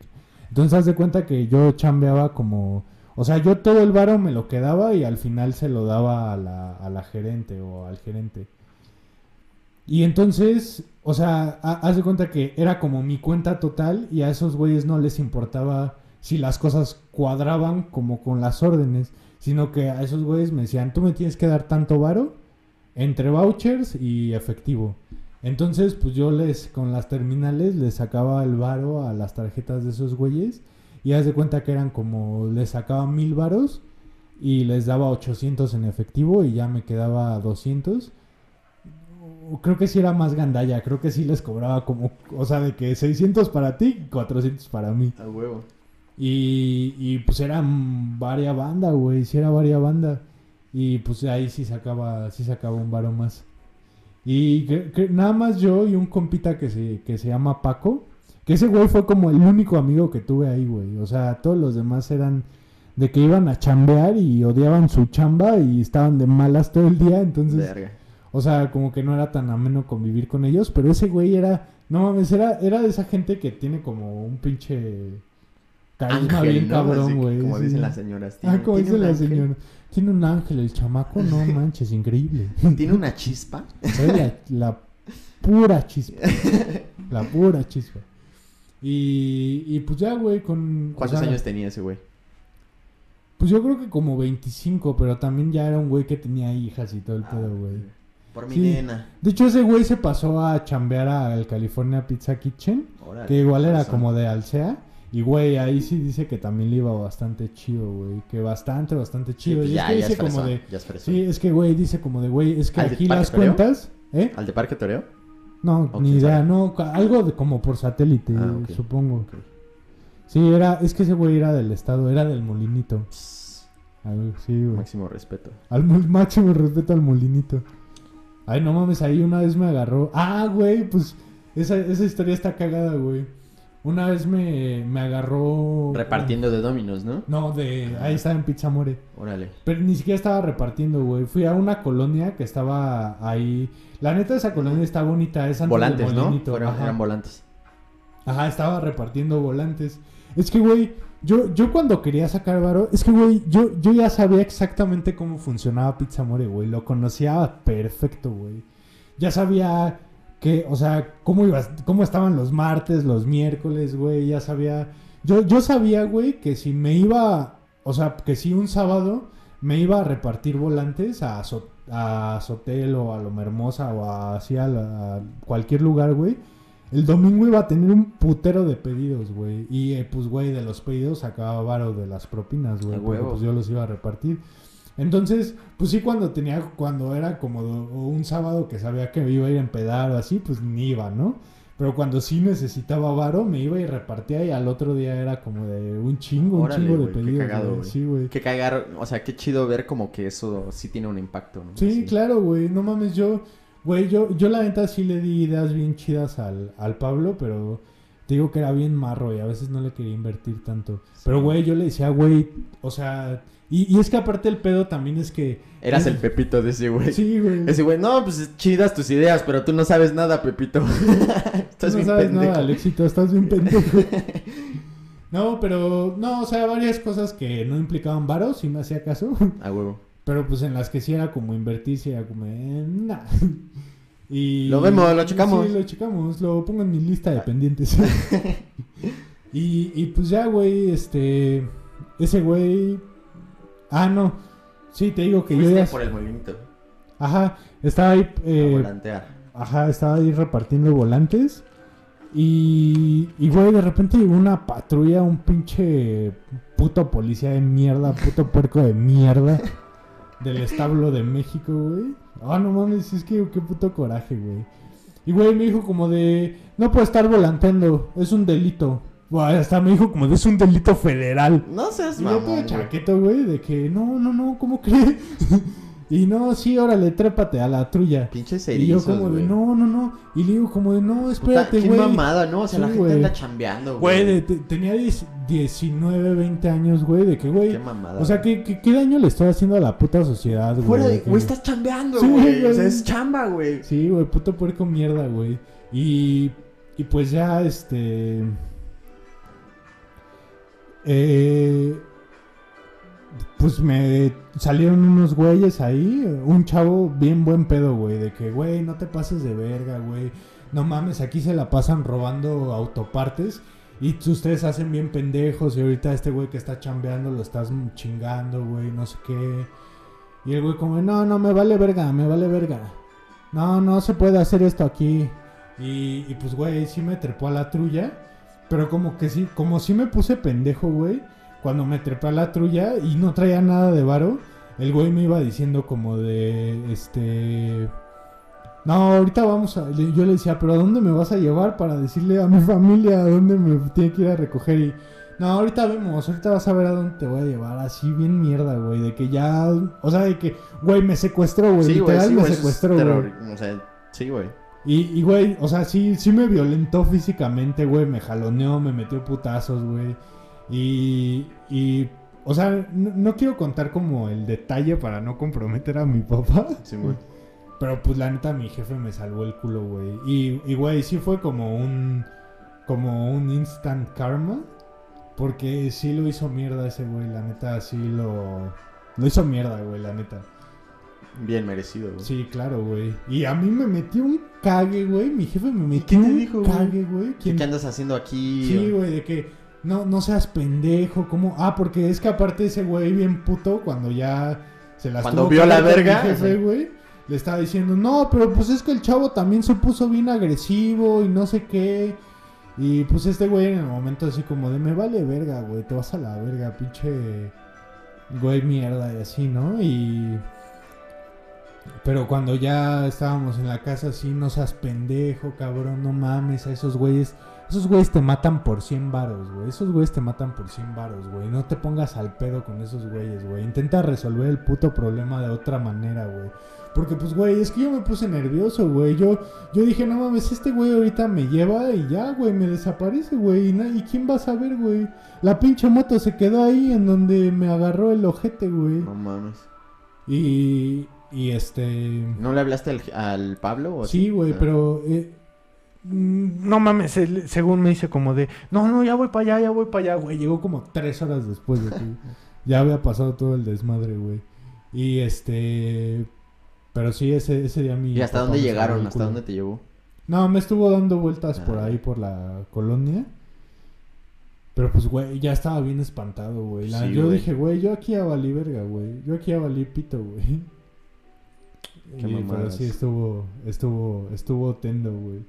Entonces haz de cuenta que yo chambeaba como, o sea, yo todo el varo me lo quedaba y al final se lo daba a la, a la gerente o al gerente. Y entonces, o sea, ha- haz de cuenta que era como mi cuenta total y a esos güeyes no les importaba si las cosas cuadraban como con las órdenes, sino que a esos güeyes me decían, tú me tienes que dar tanto varo entre vouchers y efectivo. Entonces, pues yo les, con las terminales, les sacaba el varo a las tarjetas de esos güeyes y haz de cuenta que eran como, les sacaba mil varos y les daba 800 en efectivo y ya me quedaba 200 creo que sí era más gandalla, creo que sí les cobraba como, o sea, de que 600 para ti, 400 para mí. A huevo. Y, y pues eran varia banda, güey, sí era varia banda. Y pues ahí sí sacaba, sí sacaba un varo más. Y que, que nada más yo y un compita que se, que se llama Paco, que ese güey fue como el único amigo que tuve ahí, güey. O sea, todos los demás eran de que iban a chambear y odiaban su chamba y estaban de malas todo el día, entonces... Verga. O sea, como que no era tan ameno convivir con ellos, pero ese güey era, no mames, era, era de esa gente que tiene como un pinche carisma Ángel, bien ¿no? cabrón, güey. Como sí. dicen las señoras. Ah, Tiene- como tiene dice un la ángel. señora. Tiene un ángel, el chamaco, no <laughs> manches, increíble. Tiene una chispa. La, la pura chispa. La <laughs> pura chispa. Y, y pues ya, güey, con... o ¿Cuántos sea, años tenía ese güey? Pues yo creo que como 25, pero también ya era un güey que tenía hijas y todo el pedo, güey. Por mi Sí. nena. De hecho, ese güey se pasó a chambear al California Pizza Kitchen, Órale, que igual era razón. como de Alsea. Y güey, ahí sí dice que también le iba bastante chido, güey. Que bastante, bastante Sí, chido. pues y ya, es que ya dice como de. Sí, es que güey, dice como de, güey, es que ¿Al de aquí las Toreo? cuentas. ¿Eh? ¿Al de Parque Toreo? No, ¿O ni idea, no, algo de como por satélite, Ah, supongo. Sí, era, es que ese güey era del estado, era del molinito. Sí, güey. Máximo respeto. Al <laughs> máximo respeto al molinito. Ay, no mames, ahí una vez me agarró. Ah, güey, pues esa, esa historia está cagada, güey. Una vez me, me agarró. Repartiendo de Dominos, ¿no? No, de. Ahí estaba en Pizza More. Órale. Pero ni siquiera estaba repartiendo, güey. Fui a una colonia que estaba ahí. La neta, esa colonia está bonita. Es antes de Volantes, ¿no? Fueron- eran volantes. Ajá, estaba repartiendo volantes. Es que, güey, yo, yo cuando quería sacar varo, es que, güey, yo, yo ya sabía exactamente cómo funcionaba Pizza More, güey. Lo conocía perfecto, güey. Ya sabía que, o sea, cómo ibas, cómo estaban los martes, los miércoles, güey. Ya sabía. Yo, yo sabía, güey, que si me iba, o sea, que si un sábado me iba a repartir volantes a, So- a Sotel o a Loma Hermosa o así a, la- a cualquier lugar, güey. El domingo iba a tener un putero de pedidos, güey. Y eh, pues, güey, de los pedidos sacaba varo de las propinas, güey. Pues yo los iba a repartir. Entonces, pues sí, cuando tenía, cuando era como un sábado que sabía que me iba a ir a empedar o así, pues ni iba, ¿no? Pero cuando sí necesitaba varo, me iba y repartía y al otro día era como de un chingo, un chingo de güey, qué pedidos. cagado, güey. Sí, güey. Qué cagar, o sea, qué chido ver como que eso sí tiene un impacto, ¿no? Sí, Así. claro, güey. No mames, yo, güey, yo, yo la neta sí le di ideas bien chidas al, al Pablo, pero te digo que era bien marro y a veces no le quería invertir tanto. Pero, güey, yo le decía, güey, o sea, y, y es que aparte el pedo también es que... Eras es- el Pepito de ese güey. Sí, güey. Ese güey, no, pues chidas tus ideas, pero tú no sabes nada, Pepito. <laughs> <laughs> Tú Estás no bien sabes pendejo. nada, Alexito, estás bien pendejo. <laughs> No, pero, no, o sea, varias cosas que no implicaban varos, si me hacía caso. A huevo. Pero pues en las que sí era como invertir, sí era como, eh, nah. <laughs> Y... Lo vemos, lo checamos. Sí, lo checamos, lo pongo en mi lista de pendientes. <laughs> y, y pues ya, güey, este... Ese güey... Ah, no. Sí, te digo que yo ya... por el molinito. Ajá, estaba ahí... a eh, volantear. Ajá, estaba ahí repartiendo volantes. Y, y, güey, de repente llegó una patrulla, un pinche puto policía de mierda, puto puerco de mierda <laughs> del establo de México, güey. Ah, no mames, es que qué puto coraje, güey. Y, güey, me dijo como de, no puedo estar volanteando, es un delito. Güey, hasta me dijo como de, es un delito federal. No seas Y yo todo mamón, chaqueto, güey, de que, no, no, no, ¿cómo crees? <laughs> y no, sí, órale, trépate a la trulla. Pinches Y yo erizos, como de, güey. no, no, no. Y le digo como de, no, Puta, espérate, qué güey. mamada, ¿no? O sea, la Sí, gente güey. anda chambeando, Güey, güey. de- te- tenía 10 19, 20 años, güey, de que, Qué güey. mamada. O sea, ¿qué, qué, qué daño le estoy haciendo a la puta sociedad, güey? Fuera de... De que- Güey, estás chambeando, Sí, güey. O güey. sea, es chamba, güey. Sí, güey, puto puerco mierda, güey. Y, y pues ya, este... Eh, pues me salieron unos güeyes ahí, un chavo bien buen pedo, güey, de que, güey, no te pases de verga, güey. No mames, aquí se la pasan robando autopartes y ustedes hacen bien pendejos y ahorita este güey que está chambeando lo estás chingando, güey, no sé qué. Y el güey como, no, no, me vale verga, me vale verga. No, no se puede hacer esto aquí. Y, y pues, güey, sí me trepó a la trulla. Pero como que sí, como sí me puse pendejo, güey. Cuando me trepé a la trulla y no traía nada de varo. El güey me iba diciendo como de, este... No, ahorita vamos a... Yo le decía, pero ¿a dónde me vas a llevar para decirle a mi familia a dónde me tiene que ir a recoger? Y... No, ahorita vemos, ahorita vas a ver a dónde te voy a llevar. Así bien mierda, güey. De que ya... O sea, de que, güey, me secuestró, güey. Sí, güey, literal sí, me güey. secuestró, güey. O sea, sí, güey. Y, y, güey, o sea, sí, sí me violentó físicamente, güey. Me jaloneó, me metió putazos, güey. Y, y, o sea, no, no quiero contar como el detalle para no comprometer a mi papá. Sí, güey. Pero pues la neta, mi jefe me salvó el culo, güey. Y, y, güey, sí fue como un, como un instant karma. Porque sí lo hizo mierda ese güey, la neta, sí lo... Lo hizo mierda, güey, la neta. Bien merecido, güey. Sí, claro, güey. Y a mí me metió un cague, güey. Mi jefe me metió qué te un dijo, cague, güey. ¿Qué, ¿Quién- andas haciendo aquí? Sí, güey, de que no, no seas pendejo. ¿Cómo? Ah, porque es que aparte ese güey bien puto cuando ya se las Cuando tuvo vio la verga, jefe, güey. Le estaba diciendo, no, pero pues es que el chavo también se puso bien agresivo y no sé qué. Y pues este güey en el momento así como de, me vale verga, güey, te vas a la verga, pinche güey mierda y así, ¿no? Y... Pero cuando ya estábamos en la casa así, no seas pendejo, cabrón, no mames, a esos güeyes... Esos güeyes te matan por 100 varos, güey. Esos güeyes te matan por 100 varos, güey. No te pongas al pedo con esos güeyes, güey. Intenta resolver el puto problema de otra manera, güey. Porque, pues, güey, es que yo me puse nervioso, güey. Yo, yo dije, no mames, este güey ahorita me lleva y ya, güey, me desaparece, güey. Y, na- ¿y quién va a saber, güey? La pinche moto se quedó ahí en donde me agarró el ojete, güey. No mames. Y, y este... ¿No le hablaste al, al Pablo? O Sí, güey, Ah. pero... eh, no mames, él- según me dice como de... No, no, ya voy para allá, ya voy para allá, güey. Llegó como tres horas después de que <laughs> ya había pasado todo el desmadre, güey. Y este... Pero sí, ese, ese día mi... ¿Y hasta dónde llegaron? ¿Hasta dónde te llevó? No, me estuvo dando vueltas por Ah. ahí, por la colonia. Pero pues, güey, ya estaba bien espantado, güey. La- Sí, yo güey. dije, güey, yo aquí ya valí verga, güey. Yo aquí ya valí pito, güey. Qué Y, pero mamadas. sí estuvo, estuvo, estuvo tendo, güey.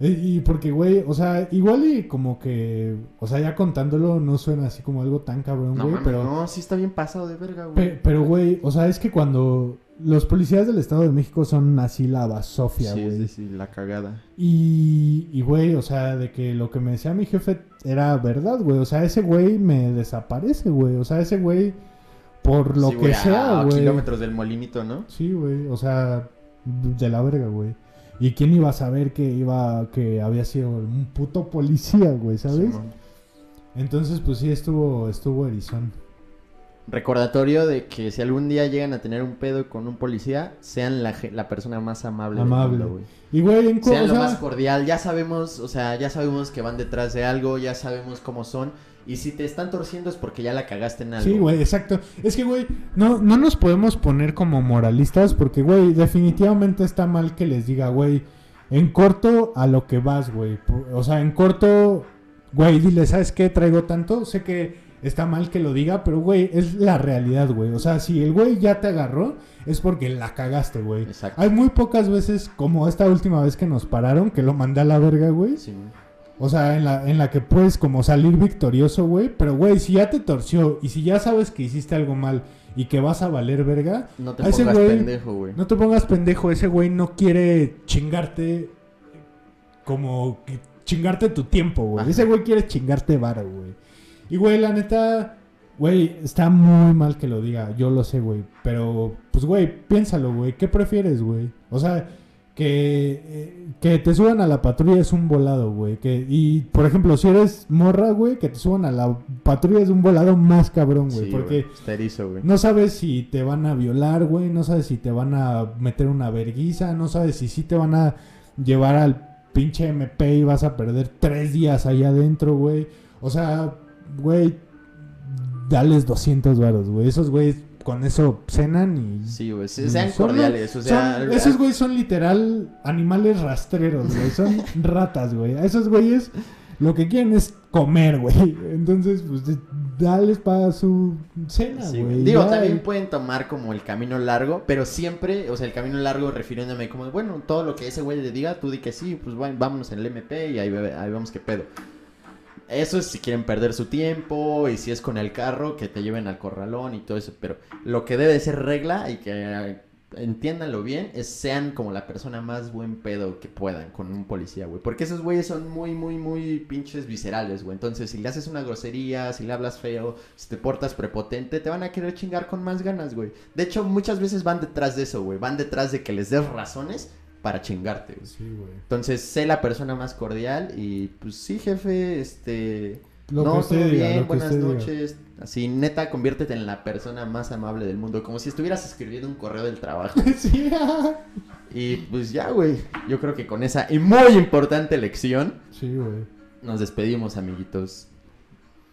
Eh, Y porque, güey, o sea, igual y como que, o sea, ya contándolo no suena así como algo tan cabrón, güey, pero... no, sí está bien pasado de verga, güey. Pe- pero, güey, o sea, es que cuando los policías del Estado de México son así la basofia, sí, güey. sí, sí, la cagada. Y, y, güey, o sea, de que lo que me decía mi jefe era verdad, güey. O sea, ese güey me desaparece, güey. O sea, ese güey, por lo Sí, que sea, güey. kilómetros del molinito, ¿no? Sí, güey. O sea, de la verga, güey. ¿Y quién iba a saber que iba, que había sido un puto policía, güey, ¿sabes? Entonces, pues sí, estuvo, estuvo erizón. recordatorio de que si algún día llegan a tener un pedo con un policía, sean la, la persona más amable, Amable. del mundo, güey. Y güey, en Sean o lo más cordial, ya sabemos, o sea, ya sabemos que van detrás de algo, ya sabemos cómo son. Y si te están torciendo es porque ya la cagaste en algo. Sí, güey, exacto. Es que, güey, no, no nos podemos poner como moralistas porque, güey, definitivamente está mal que les diga, güey, en corto a lo que vas, güey. O sea, en corto, güey, dile, ¿sabes qué? Traigo tanto. Sé que está mal que lo diga, pero, güey, es la realidad, güey. O sea, si el güey ya te agarró, es porque la cagaste, güey. Exacto. Hay muy pocas veces, como esta última vez que nos pararon, que lo mandé a la verga, güey. Sí, O sea, en la, en la que puedes como salir victorioso, güey. Pero, güey, si ya te torció y si ya sabes que hiciste algo mal y que vas a valer verga, No te pongas güey- pendejo, güey. no te pongas pendejo. Ese güey no quiere chingarte como que chingarte tu tiempo, güey. Ese güey quiere chingarte vara, güey. Y, güey, la neta, güey, está muy mal que lo diga. Yo lo sé, güey. Pero, pues, güey, piénsalo, güey. ¿Qué prefieres, güey? O sea, que, eh, que te suban a la patrulla es un volado, güey. Que, y, por ejemplo, si eres morra, güey, que te suban a la patrulla es un volado más cabrón, güey. Sí, porque güey. no sabes si te van a violar, güey. No sabes si te van a meter una verguiza. No sabes si sí te van a llevar al pinche MP y vas a perder tres días ahí adentro, güey. O sea, güey, dales 200 varos, güey. Esos güeyes con eso cenan y... Sí, güey. se- Sean Son- cordiales, o sea... son- esos güeyes son literal animales rastreros, güey. Son <laughs> ratas, güey. A esos güeyes lo que quieren es comer, güey. Entonces, pues, dales para su cena, Sí, güey. Digo, Ya, también y- pueden tomar como el camino largo, pero siempre, o sea, el camino largo refiriéndome como, bueno, todo lo que ese güey le diga, tú di que sí, pues bueno, vámonos en el MP y ahí, ahí vamos qué pedo. Eso es si quieren perder su tiempo y si es con el carro, que te lleven al corralón y todo eso, pero lo que debe de ser regla y que eh, entiéndanlo bien es sean como la persona más buen pedo que puedan con un policía, güey. Porque esos güeyes son muy, muy, muy pinches viscerales, güey. Entonces, si le haces una grosería, si le hablas feo, si te portas prepotente, te van a querer chingar con más ganas, güey. De hecho, muchas veces van detrás de eso, güey. Van detrás de que les des razones para chingarte, güey. Sí, güey. Entonces, sé la persona más cordial y pues sí, jefe, este... Lo no, todo bien, buenas diga. noches. Así, neta, conviértete en la persona más amable del mundo. Como si estuvieras escribiendo un correo del trabajo. <laughs> sí, Y pues ya, güey. Yo creo que con esa y muy importante lección sí, güey. nos despedimos, amiguitos.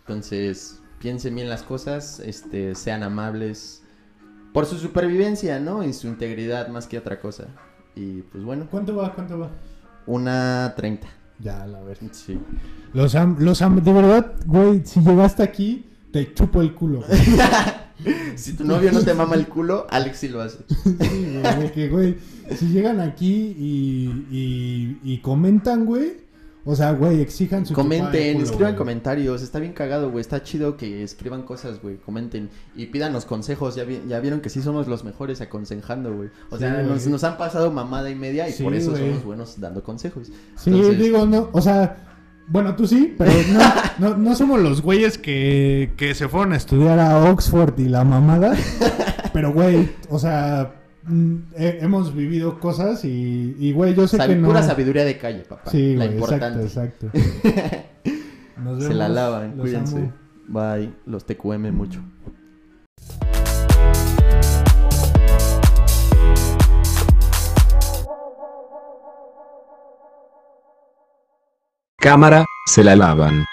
Entonces, piensen bien las cosas, este, sean amables por su supervivencia, ¿no? Y su integridad más que otra cosa. Y pues bueno, ¿Cuánto va? ¿Cuánto va? una 30. Ya, la ver. Sí. Los am, los am, de verdad, güey, si llegaste aquí, te chupo el culo. güey. <laughs> Si tu novio no te mama el culo, Alex sí lo hace. Sí, güey, que, güey, si llegan aquí y, y, y comentan, güey, o sea, güey, exijan su Comenten, culo, escriban güey. comentarios, está bien cagado, güey, está chido que escriban cosas, güey, comenten y pídanos consejos, ya, vi- ya vieron que sí somos los mejores aconsejando, güey. O Sí, sea, nos, güey. nos han pasado mamada y media y Sí, por eso güey. somos buenos dando consejos. Sí, Entonces- digo, no, o sea, bueno, tú sí, pero no, <laughs> no, no somos los güeyes que, que se fueron a estudiar a Oxford y la mamada. <laughs> Pero, güey, o sea, he- hemos vivido cosas y, y, güey, yo sé que no. Pura sabiduría de calle, papá. Sí, la güey, exacto, importante. exacto. <laughs> Nos Se la lavan, los cuídense. amo. Bye, los TQM mucho. Cámara, se la lavan.